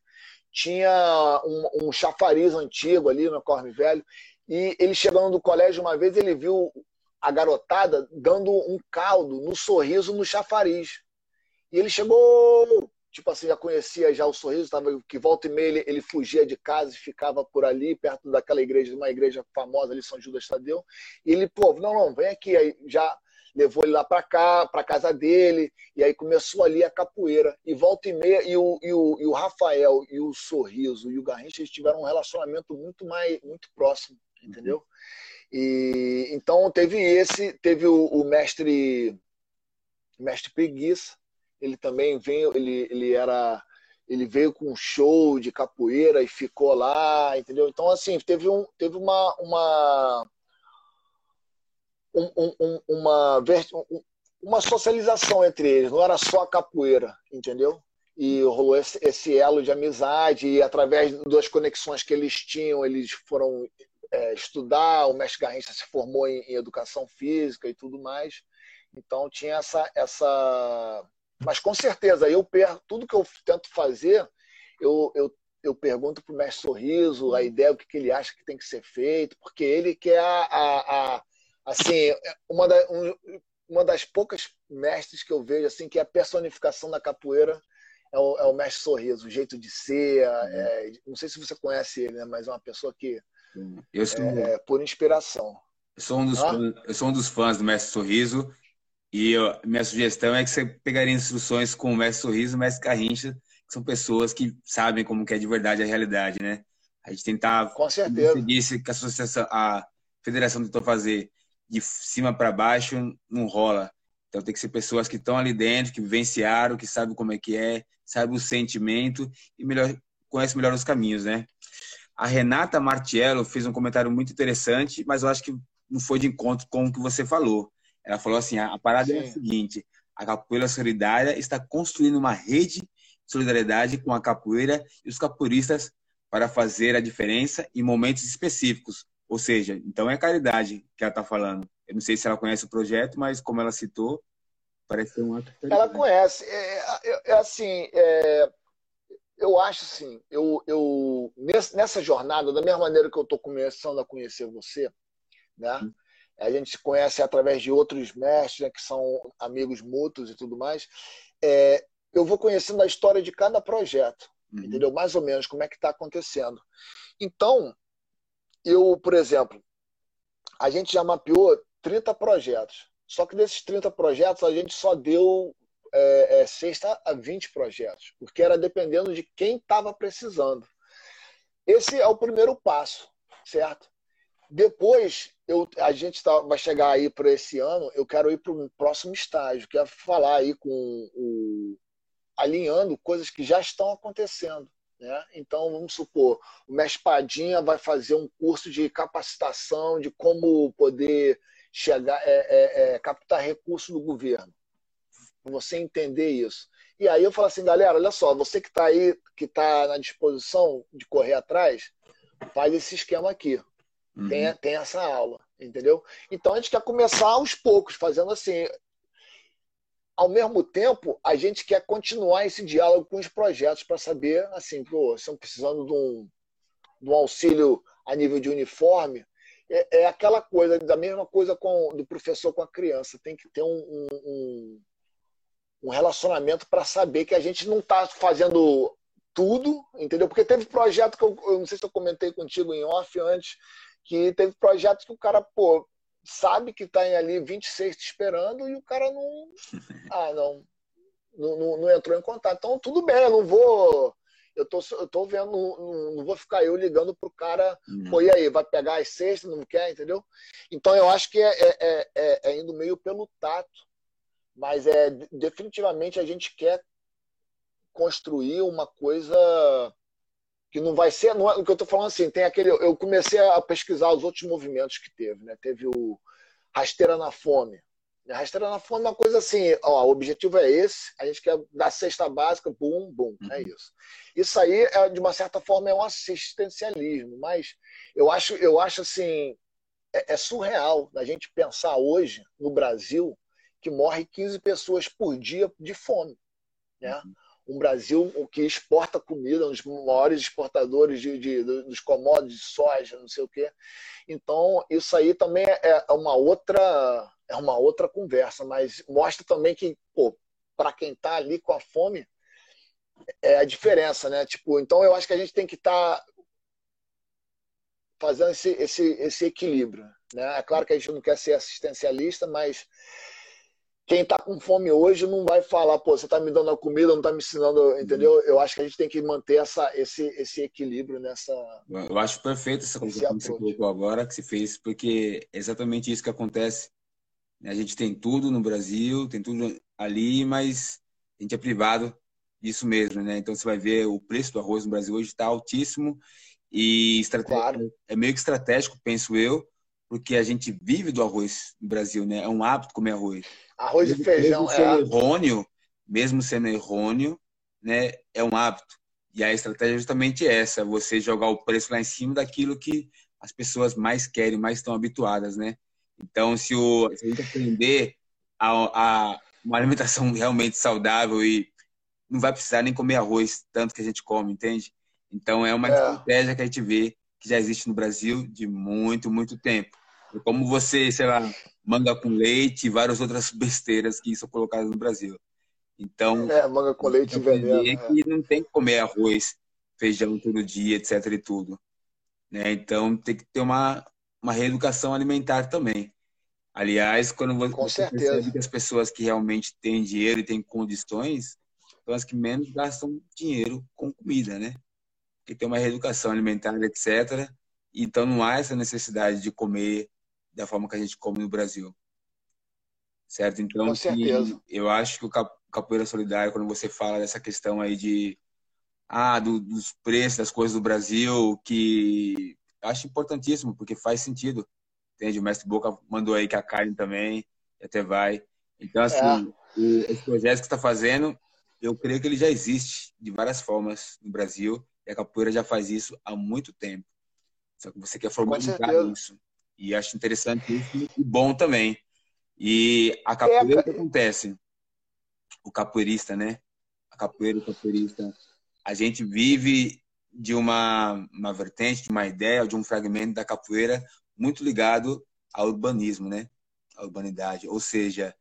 tinha um, um chafariz antigo ali no Corme Velho. E ele chegando do colégio uma vez, ele viu a garotada dando um caldo no sorriso no chafariz. E ele chegou, tipo assim, já conhecia já o sorriso, tava, que volta e meia ele, ele, fugia de casa e ficava por ali, perto daquela igreja, uma igreja famosa ali, São Judas Tadeu. E ele, pô, não, não, vem aqui. Aí já levou ele lá para cá, para casa dele, e aí começou ali a capoeira. E volta e meia, e o, e o, e o Rafael, e o Sorriso, e o Garrincha, eles tiveram um relacionamento muito mais, muito próximo, entendeu? E então teve esse, teve o, o mestre mestre Preguiça, ele também veio, ele, ele era ele veio com um show de capoeira e ficou lá, entendeu? Então assim, teve um teve uma uma um, um, uma uma socialização entre eles, não era só a capoeira, entendeu? E rolou esse, esse elo de amizade e através das conexões que eles tinham, eles foram é, estudar, o mestre Garrincha se formou em, em educação física e tudo mais. Então tinha essa essa mas com certeza, eu per... tudo que eu tento fazer, eu, eu, eu pergunto para o mestre Sorriso a ideia, o que, que, ele acha que tem que ser feito, porque ele que é a, a, a assim, uma, da, um, uma das poucas mestres que eu vejo assim que é a personificação da capoeira é o, é o mestre Sorriso, o jeito de ser. É, não sei se você conhece ele, né, mas é uma pessoa que eu sou, é, por inspiração. Eu sou, um dos, eu sou um dos fãs do mestre Sorriso e eu, minha sugestão é que você pegaria instruções com o Mestre Sorriso e o Mestre Carrincha, que são pessoas que sabem como que é de verdade a realidade, né? A gente tentar, com certeza. como disse, que a associação, a federação tentou fazer de cima para baixo, não rola. Então tem que ser pessoas que estão ali dentro, que vivenciaram, que sabem como é que é, sabem o sentimento e melhor conhecem melhor os caminhos, né? A Renata Martiello fez um comentário muito interessante, mas eu acho que não foi de encontro com o que você falou. Ela falou assim: a, parada Sim. é a seguinte: a capoeira solidária está construindo uma rede de solidariedade com a capoeira e os capoeiristas para fazer a diferença em momentos específicos. Ou seja, então é caridade que ela está falando. Eu não sei se ela conhece o projeto, mas como ela citou, parece ser um ato. Ela conhece. É, é, é assim, é, eu acho assim, eu, eu nessa jornada, da mesma maneira que eu estou começando a conhecer você, né? Hum a gente se conhece através de outros mestres, né, que são amigos mútuos e tudo mais. É, eu vou conhecendo a história de cada projeto, uhum. entendeu? Mais ou menos como é que está acontecendo. Então, eu, por exemplo, a gente já mapeou 30 projetos. Só que desses 30 projetos, a gente só deu é, é, sexta a 20 projetos, porque era dependendo de quem estava precisando. Esse é o primeiro passo, certo? Depois, eu, a gente tá, vai chegar aí para esse ano, eu quero ir para o próximo estágio, que é falar aí com o. alinhando coisas que já estão acontecendo. Né? Então, vamos supor, o Mestre Padinha vai fazer um curso de capacitação de como poder chegar, é, é, é, captar recursos do governo. Você entender isso. E aí eu falo assim, galera, olha só, você que está aí, que está na disposição de correr atrás, faz esse esquema aqui. Uhum. Tem, tem essa aula, entendeu? Então a gente quer começar aos poucos, fazendo assim. Ao mesmo tempo, a gente quer continuar esse diálogo com os projetos para saber, assim, pô, estão precisando de um, de um auxílio a nível de uniforme. É, é, aquela coisa, da mesma coisa com, do professor com a criança. Tem que ter um, um, um relacionamento para saber que a gente não está fazendo tudo, entendeu? Porque teve projeto que eu, eu, não sei se eu comentei contigo em off antes, que teve projeto que o cara, pô, sabe que está ali 26 te esperando e o cara não. Ah, não. Não, não, não entrou em contato. Então, tudo bem, eu não vou. Eu tô, eu tô vendo, não, não vou ficar eu ligando pro cara, uhum. pô, e aí, vai pegar as sextas, não quer, entendeu? Então eu acho que é, é, é, é indo meio pelo tato. Mas é definitivamente a gente quer construir uma coisa que não vai ser. Não é, o que eu estou falando assim, tem aquele. Eu comecei a pesquisar os outros movimentos que teve, né? Teve o Rasteira na Fome. Rasteira na Fome é uma coisa assim, ó, o objetivo é esse, a gente quer dar cesta básica, bum, bum, é uhum. é isso. Isso aí, é, de uma certa forma, é um assistencialismo, mas eu acho, eu acho assim, é, é surreal a gente pensar hoje no Brasil que morre 15 pessoas por dia de fome. Né? Uhum um Brasil que exporta comida, um dos maiores exportadores de, de, dos commodities de soja, não sei o quê. Então, isso aí também é, é uma outra é uma outra conversa, mas mostra também que, para quem está ali com a fome, é a diferença, né? Tipo, então eu acho que a gente tem que estar tá fazendo esse, esse, esse equilíbrio, né? É claro que a gente não quer ser assistencialista, mas quem está com fome hoje não vai falar, pô, você está me dando a comida, não está me ensinando, entendeu? Eu acho que a gente tem que manter essa, esse, esse equilíbrio nessa. Eu acho perfeito essa coisa que você colocou agora, que se fez, porque é exatamente isso que acontece. A gente tem tudo no Brasil, tem tudo ali, mas a gente é privado disso mesmo, né? Então você vai ver o preço do arroz no Brasil hoje está altíssimo e claro. é meio que estratégico, penso eu, porque a gente vive do arroz no Brasil, né? É um hábito comer arroz. Arroz e feijão mesmo é errôneo, mesmo sendo errôneo, né? É um hábito. E a estratégia é justamente essa: você jogar o preço lá em cima daquilo que as pessoas mais querem, mais estão habituadas, né? Então, se, o, se a gente aprender a, a uma alimentação realmente saudável e não vai precisar nem comer arroz tanto que a gente come, entende? Então é uma é. estratégia que a gente vê que já existe no Brasil de muito, muito tempo. Como você, sei lá, manga com leite e várias outras besteiras que são colocadas no Brasil. Então, é, manga com leite e veneno. É que não tem que comer arroz, feijão todo dia, etc e tudo. Né? Então, tem que ter uma, uma reeducação alimentar também. Aliás, quando você, com você percebe que as pessoas que realmente têm dinheiro e têm condições são as que menos gastam dinheiro com comida, né? Que tem uma reeducação alimentar, etc. Então não há essa necessidade de comer da forma que a gente come no Brasil. Certo? Então, Com certeza. eu acho que o capoeira solidária, quando você fala dessa questão aí de ah, do, dos preços das coisas do Brasil, que acho importantíssimo, porque faz sentido. Entende? O mestre Boca mandou aí que a carne também até vai. Então, assim, é. esse projeto que está fazendo, eu creio que ele já existe de várias formas no Brasil, e a capoeira já faz isso há muito tempo. Só que você quer formalizar isso. E acho interessante isso e bom também. E a capoeira, o que acontece? O capoeirista, né? A capoeira, o capoeirista, a gente vive de uma, uma vertente, de uma ideia, de um fragmento da capoeira muito ligado ao urbanismo, né? A urbanidade. Ou seja,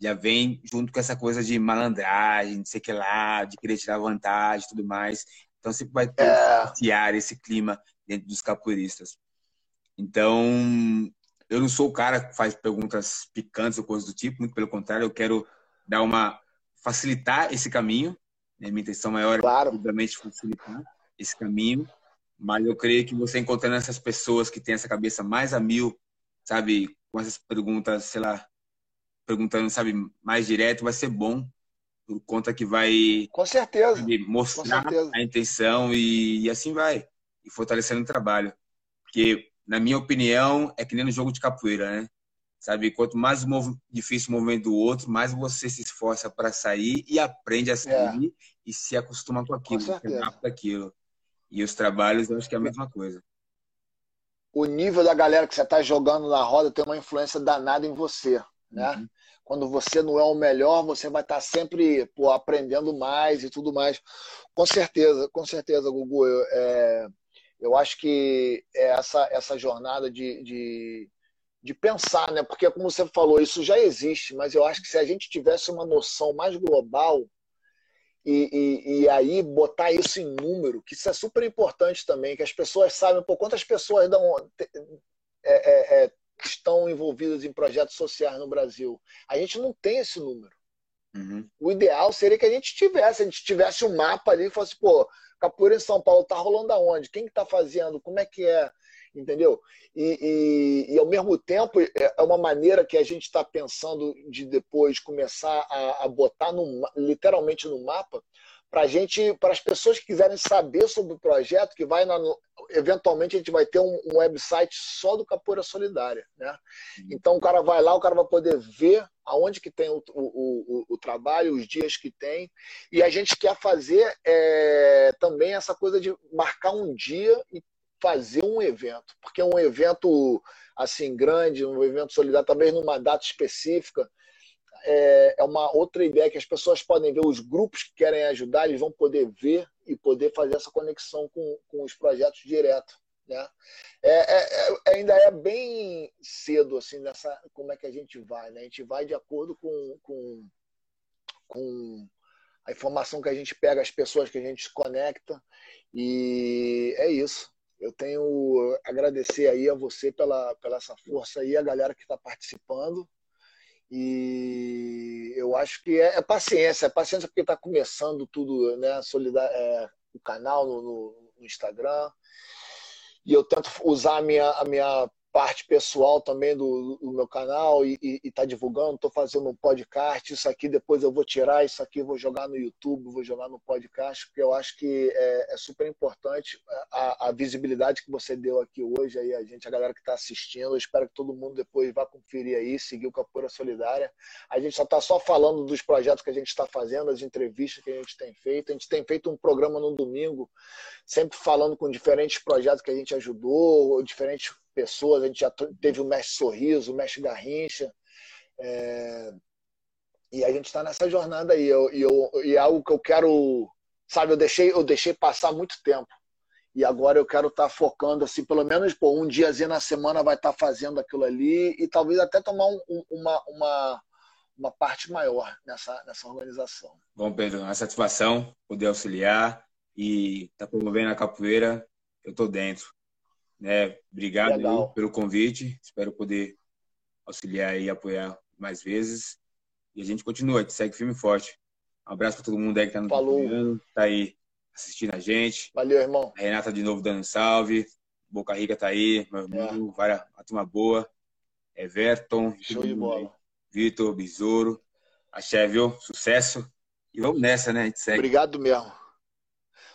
já vem junto com essa coisa de malandragem, não sei o que lá, de querer tirar vantagem e tudo mais. Então sempre vai ter é... esse clima dentro dos capoeiristas. Então, eu não sou o cara que faz perguntas picantes ou coisas do tipo, muito pelo contrário, eu quero dar uma facilitar esse caminho. Né? Minha intenção maior claro. é, obviamente, facilitar esse caminho. Mas eu creio que você encontrando essas pessoas que têm essa cabeça mais a mil, sabe, com essas perguntas, sei lá, perguntando, sabe, mais direto, vai ser bom por conta que vai com certeza sabe, mostrar com certeza. a intenção e, e, assim vai e fortalecendo o trabalho porque na minha opinião, é que nem no jogo de capoeira, né? Sabe, quanto mais difícil o movimento do outro, mais você se esforça para sair e aprende a sair é. e se acostuma com aquilo, com aquilo. E os trabalhos, eu acho que é a mesma coisa. O nível da galera que você está jogando na roda tem uma influência danada em você, né? Uhum. Quando você não é o melhor, você vai estar tá sempre pô, aprendendo mais e tudo mais. Com certeza, com certeza, Gugu. Eu, é eu acho que essa, essa jornada de, de, de pensar, né? Porque, como você falou, isso já existe, mas eu acho que se a gente tivesse uma noção mais global e, e, e, aí botar isso em número, que isso é super importante também, que as pessoas sabem por quantas pessoas dão, é, é, é, estão envolvidas em projetos sociais no Brasil. A gente não tem esse número. Uhum. O ideal seria que a gente tivesse, a gente tivesse um mapa ali e fosse, pô, capoeira em São Paulo tá rolando aonde? Quem que tá fazendo? Como é que é? Entendeu? E, e, e ao mesmo tempo é, é uma maneira que a gente está pensando de depois começar a, a botar no, literalmente no mapa para gente, para as pessoas que quiserem saber sobre o projeto, que vai na, eventualmente a gente vai ter um, um, website só do Capoeira Solidária, né? Então o cara vai lá, o cara vai poder ver aonde que tem o, o, o, o trabalho, os dias que tem, e a gente quer fazer é, também essa coisa de marcar um dia e fazer um evento, porque um evento assim grande, um evento solidário, talvez numa data específica, é, é uma outra ideia que as pessoas podem ver, os grupos que querem ajudar, eles vão poder ver e poder fazer essa conexão com, com os projetos direto. Né? É, é, é, ainda é bem cedo assim nessa como é que a gente vai né? a gente vai de acordo com, com, com a informação que a gente pega as pessoas que a gente se conecta e é isso eu tenho agradecer aí a você pela, pela essa força aí a galera que está participando e eu acho que é, é paciência, é paciência porque está começando tudo, né? Solidar, é, o canal no, no, no, Instagram. E eu tento usar a minha, a minha parte pessoal também do, do meu canal e está divulgando. Estou fazendo um podcast. Isso aqui depois eu vou tirar, isso aqui vou jogar no YouTube, vou jogar no podcast, porque eu acho que é, é super importante a, a, visibilidade que você deu aqui hoje, aí a gente, a galera que está assistindo. Eu espero que todo mundo depois vá conferir aí, seguir o Capoeira Solidária. A gente só está só falando dos projetos que a gente está fazendo, as entrevistas que a gente tem feito. A gente tem feito um programa no domingo, sempre falando com diferentes projetos que a gente ajudou, diferentes pessoas. A gente já teve o Mestre Sorriso, o Mestre Garrincha. É... E a gente está nessa jornada aí. Eu, eu, e é algo que eu quero. Sabe, eu deixei, eu deixei passar muito tempo. E agora eu quero estar tá focando, assim, pelo menos pô, um diazinho na semana vai estar tá fazendo aquilo ali e talvez até tomar um, uma, uma, uma parte maior nessa, nessa organização. Bom, Pedro, uma satisfação poder auxiliar e estar tá promovendo a capoeira. Eu estou dentro. Né? Obrigado pelo convite. Espero poder auxiliar e apoiar mais vezes. E a gente continua, a gente segue firme e forte. Um abraço para todo mundo aí que está nos Falou. tá aí assistindo a gente. Valeu, irmão. A Renata de novo dando um salve. Boca Rica tá aí, meu irmão, é. Várias, uma turma boa. Everton. Show de bola. Vitor, Besouro. Axé, viu? Sucesso. E vamos nessa, né? A gente segue. Obrigado mesmo.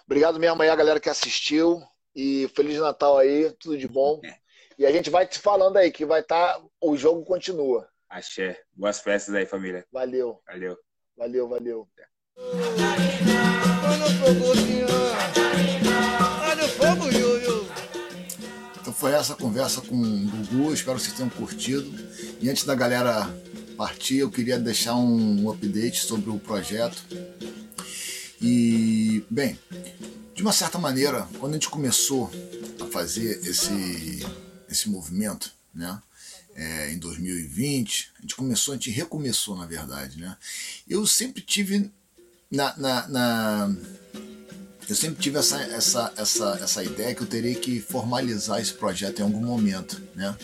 Obrigado mesmo aí a galera que assistiu. E Feliz Natal aí, tudo de bom. É. E a gente vai te falando aí que vai estar. Tá, o jogo continua. Axé. Boas festas aí, família. Valeu. Valeu. Valeu, valeu. Então foi essa conversa com o Gugu, espero que vocês tenham curtido. E antes da galera partir, eu queria deixar um update sobre o projeto. E, bem, de uma certa maneira, quando a gente começou a fazer esse, esse movimento, né? É, em 2020, a gente começou, a gente recomeçou, na verdade, né? Eu sempre tive na, na, na eu sempre tive essa, essa, essa, essa ideia que eu teria que formalizar esse projeto em algum momento, né?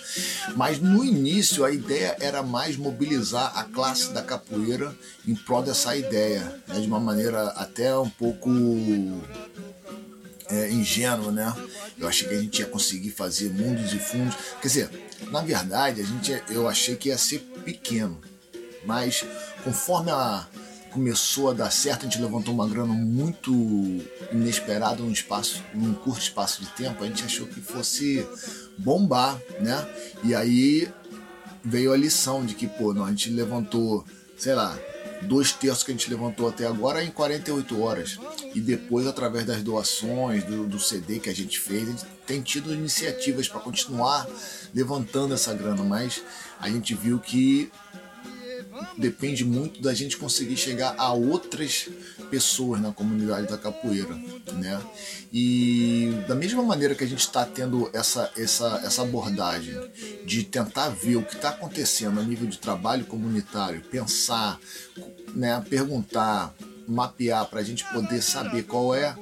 Mas no início a ideia era mais mobilizar a classe da capoeira em prol dessa ideia, né? de uma maneira até um pouco é, ingênua, né? Eu achei que a gente ia conseguir fazer mundos e fundos. Quer dizer, na verdade, a gente, eu achei que ia ser pequeno, mas conforme a começou a dar certo, a gente levantou uma grana muito inesperada num espaço, num curto espaço de tempo, a gente achou que fosse bombar, né? E aí veio a lição de que, pô, não, a gente levantou, sei lá, dois terços que a gente levantou até agora em 48 horas. E depois, através das doações, do, do CD que a gente fez, a gente tem tido iniciativas para continuar levantando essa grana, mas a gente viu que depende muito da gente conseguir chegar a outras pessoas na comunidade da capoeira, né? E da mesma maneira que a gente está tendo essa, essa, essa abordagem de tentar ver o que está acontecendo a nível de trabalho comunitário, pensar, né, perguntar, mapear para a gente poder saber qual é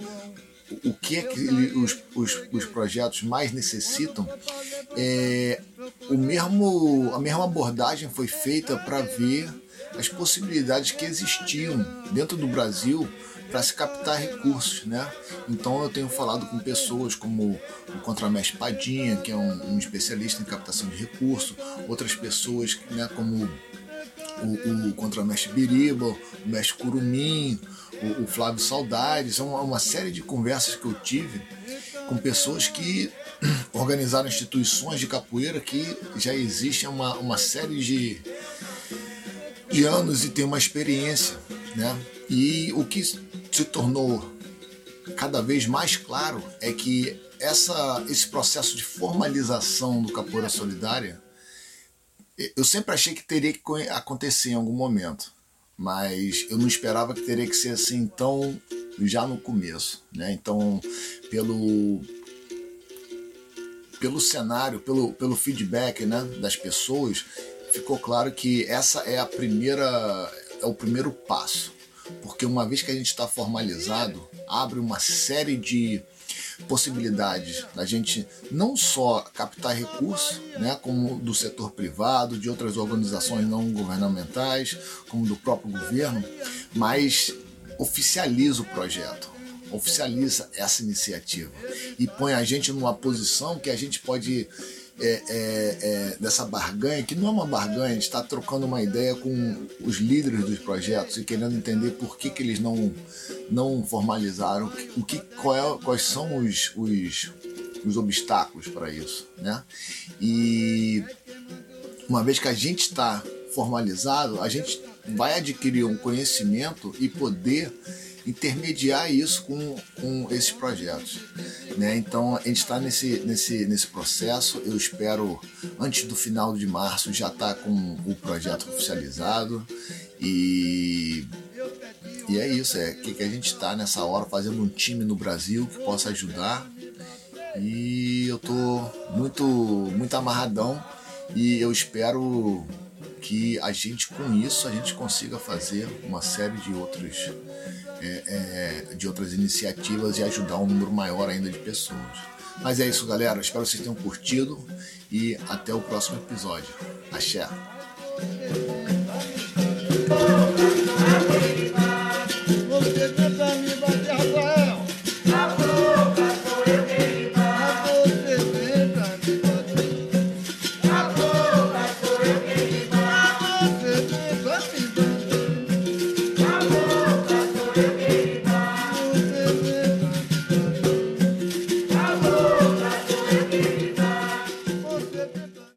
o que é que os, os, os projetos mais necessitam, é, o mesmo, a mesma abordagem foi feita para ver as possibilidades que existiam dentro do Brasil para se captar recursos, né? Então eu tenho falado com pessoas como o contramestre Padinha, que é um, um especialista em captação de recursos, outras pessoas, né, como o, o contramestre Biriba, o mestre Curumim, o, o Flávio Saudades, é uma, uma série de conversas que eu tive com pessoas que organizaram instituições de capoeira que já existem uma, uma série de, de anos e tem uma experiência, né? E o que se tornou cada vez mais claro é que essa, esse processo de formalização do capoeira solidária eu sempre achei que teria que acontecer em algum momento mas eu não esperava que teria que ser assim tão já no começo, né? Então, pelo pelo cenário, pelo, pelo feedback, né, das pessoas, ficou claro que essa é a primeira é o primeiro passo, porque uma vez que a gente está formalizado, abre uma série de possibilidades da gente não só captar recursos, né, como do setor privado, de outras organizações não governamentais, como do próprio governo, mas oficializa o projeto, oficializa essa iniciativa e põe a gente numa posição que a gente pode é, é, é, dessa barganha, que não é uma barganha, está trocando uma ideia com os líderes dos projetos e querendo entender por que, que eles não, não formalizaram, o que, qual é, quais são os, os, os obstáculos para isso. Né? E uma vez que a gente está formalizado, a gente vai adquirir um conhecimento e poder intermediar isso com, com esses projetos. Né? Então a gente está nesse, nesse, nesse processo. Eu espero, antes do final de março, já estar tá com o projeto oficializado. E, e é isso, é que, que a gente está nessa hora fazendo um time no Brasil que possa ajudar. E eu tô muito, muito amarradão e eu espero que a gente com isso a gente consiga fazer uma série de outros é, é, de outras iniciativas e ajudar um número maior ainda de pessoas. Mas é isso, galera. Espero que vocês tenham curtido e até o próximo episódio. Axé!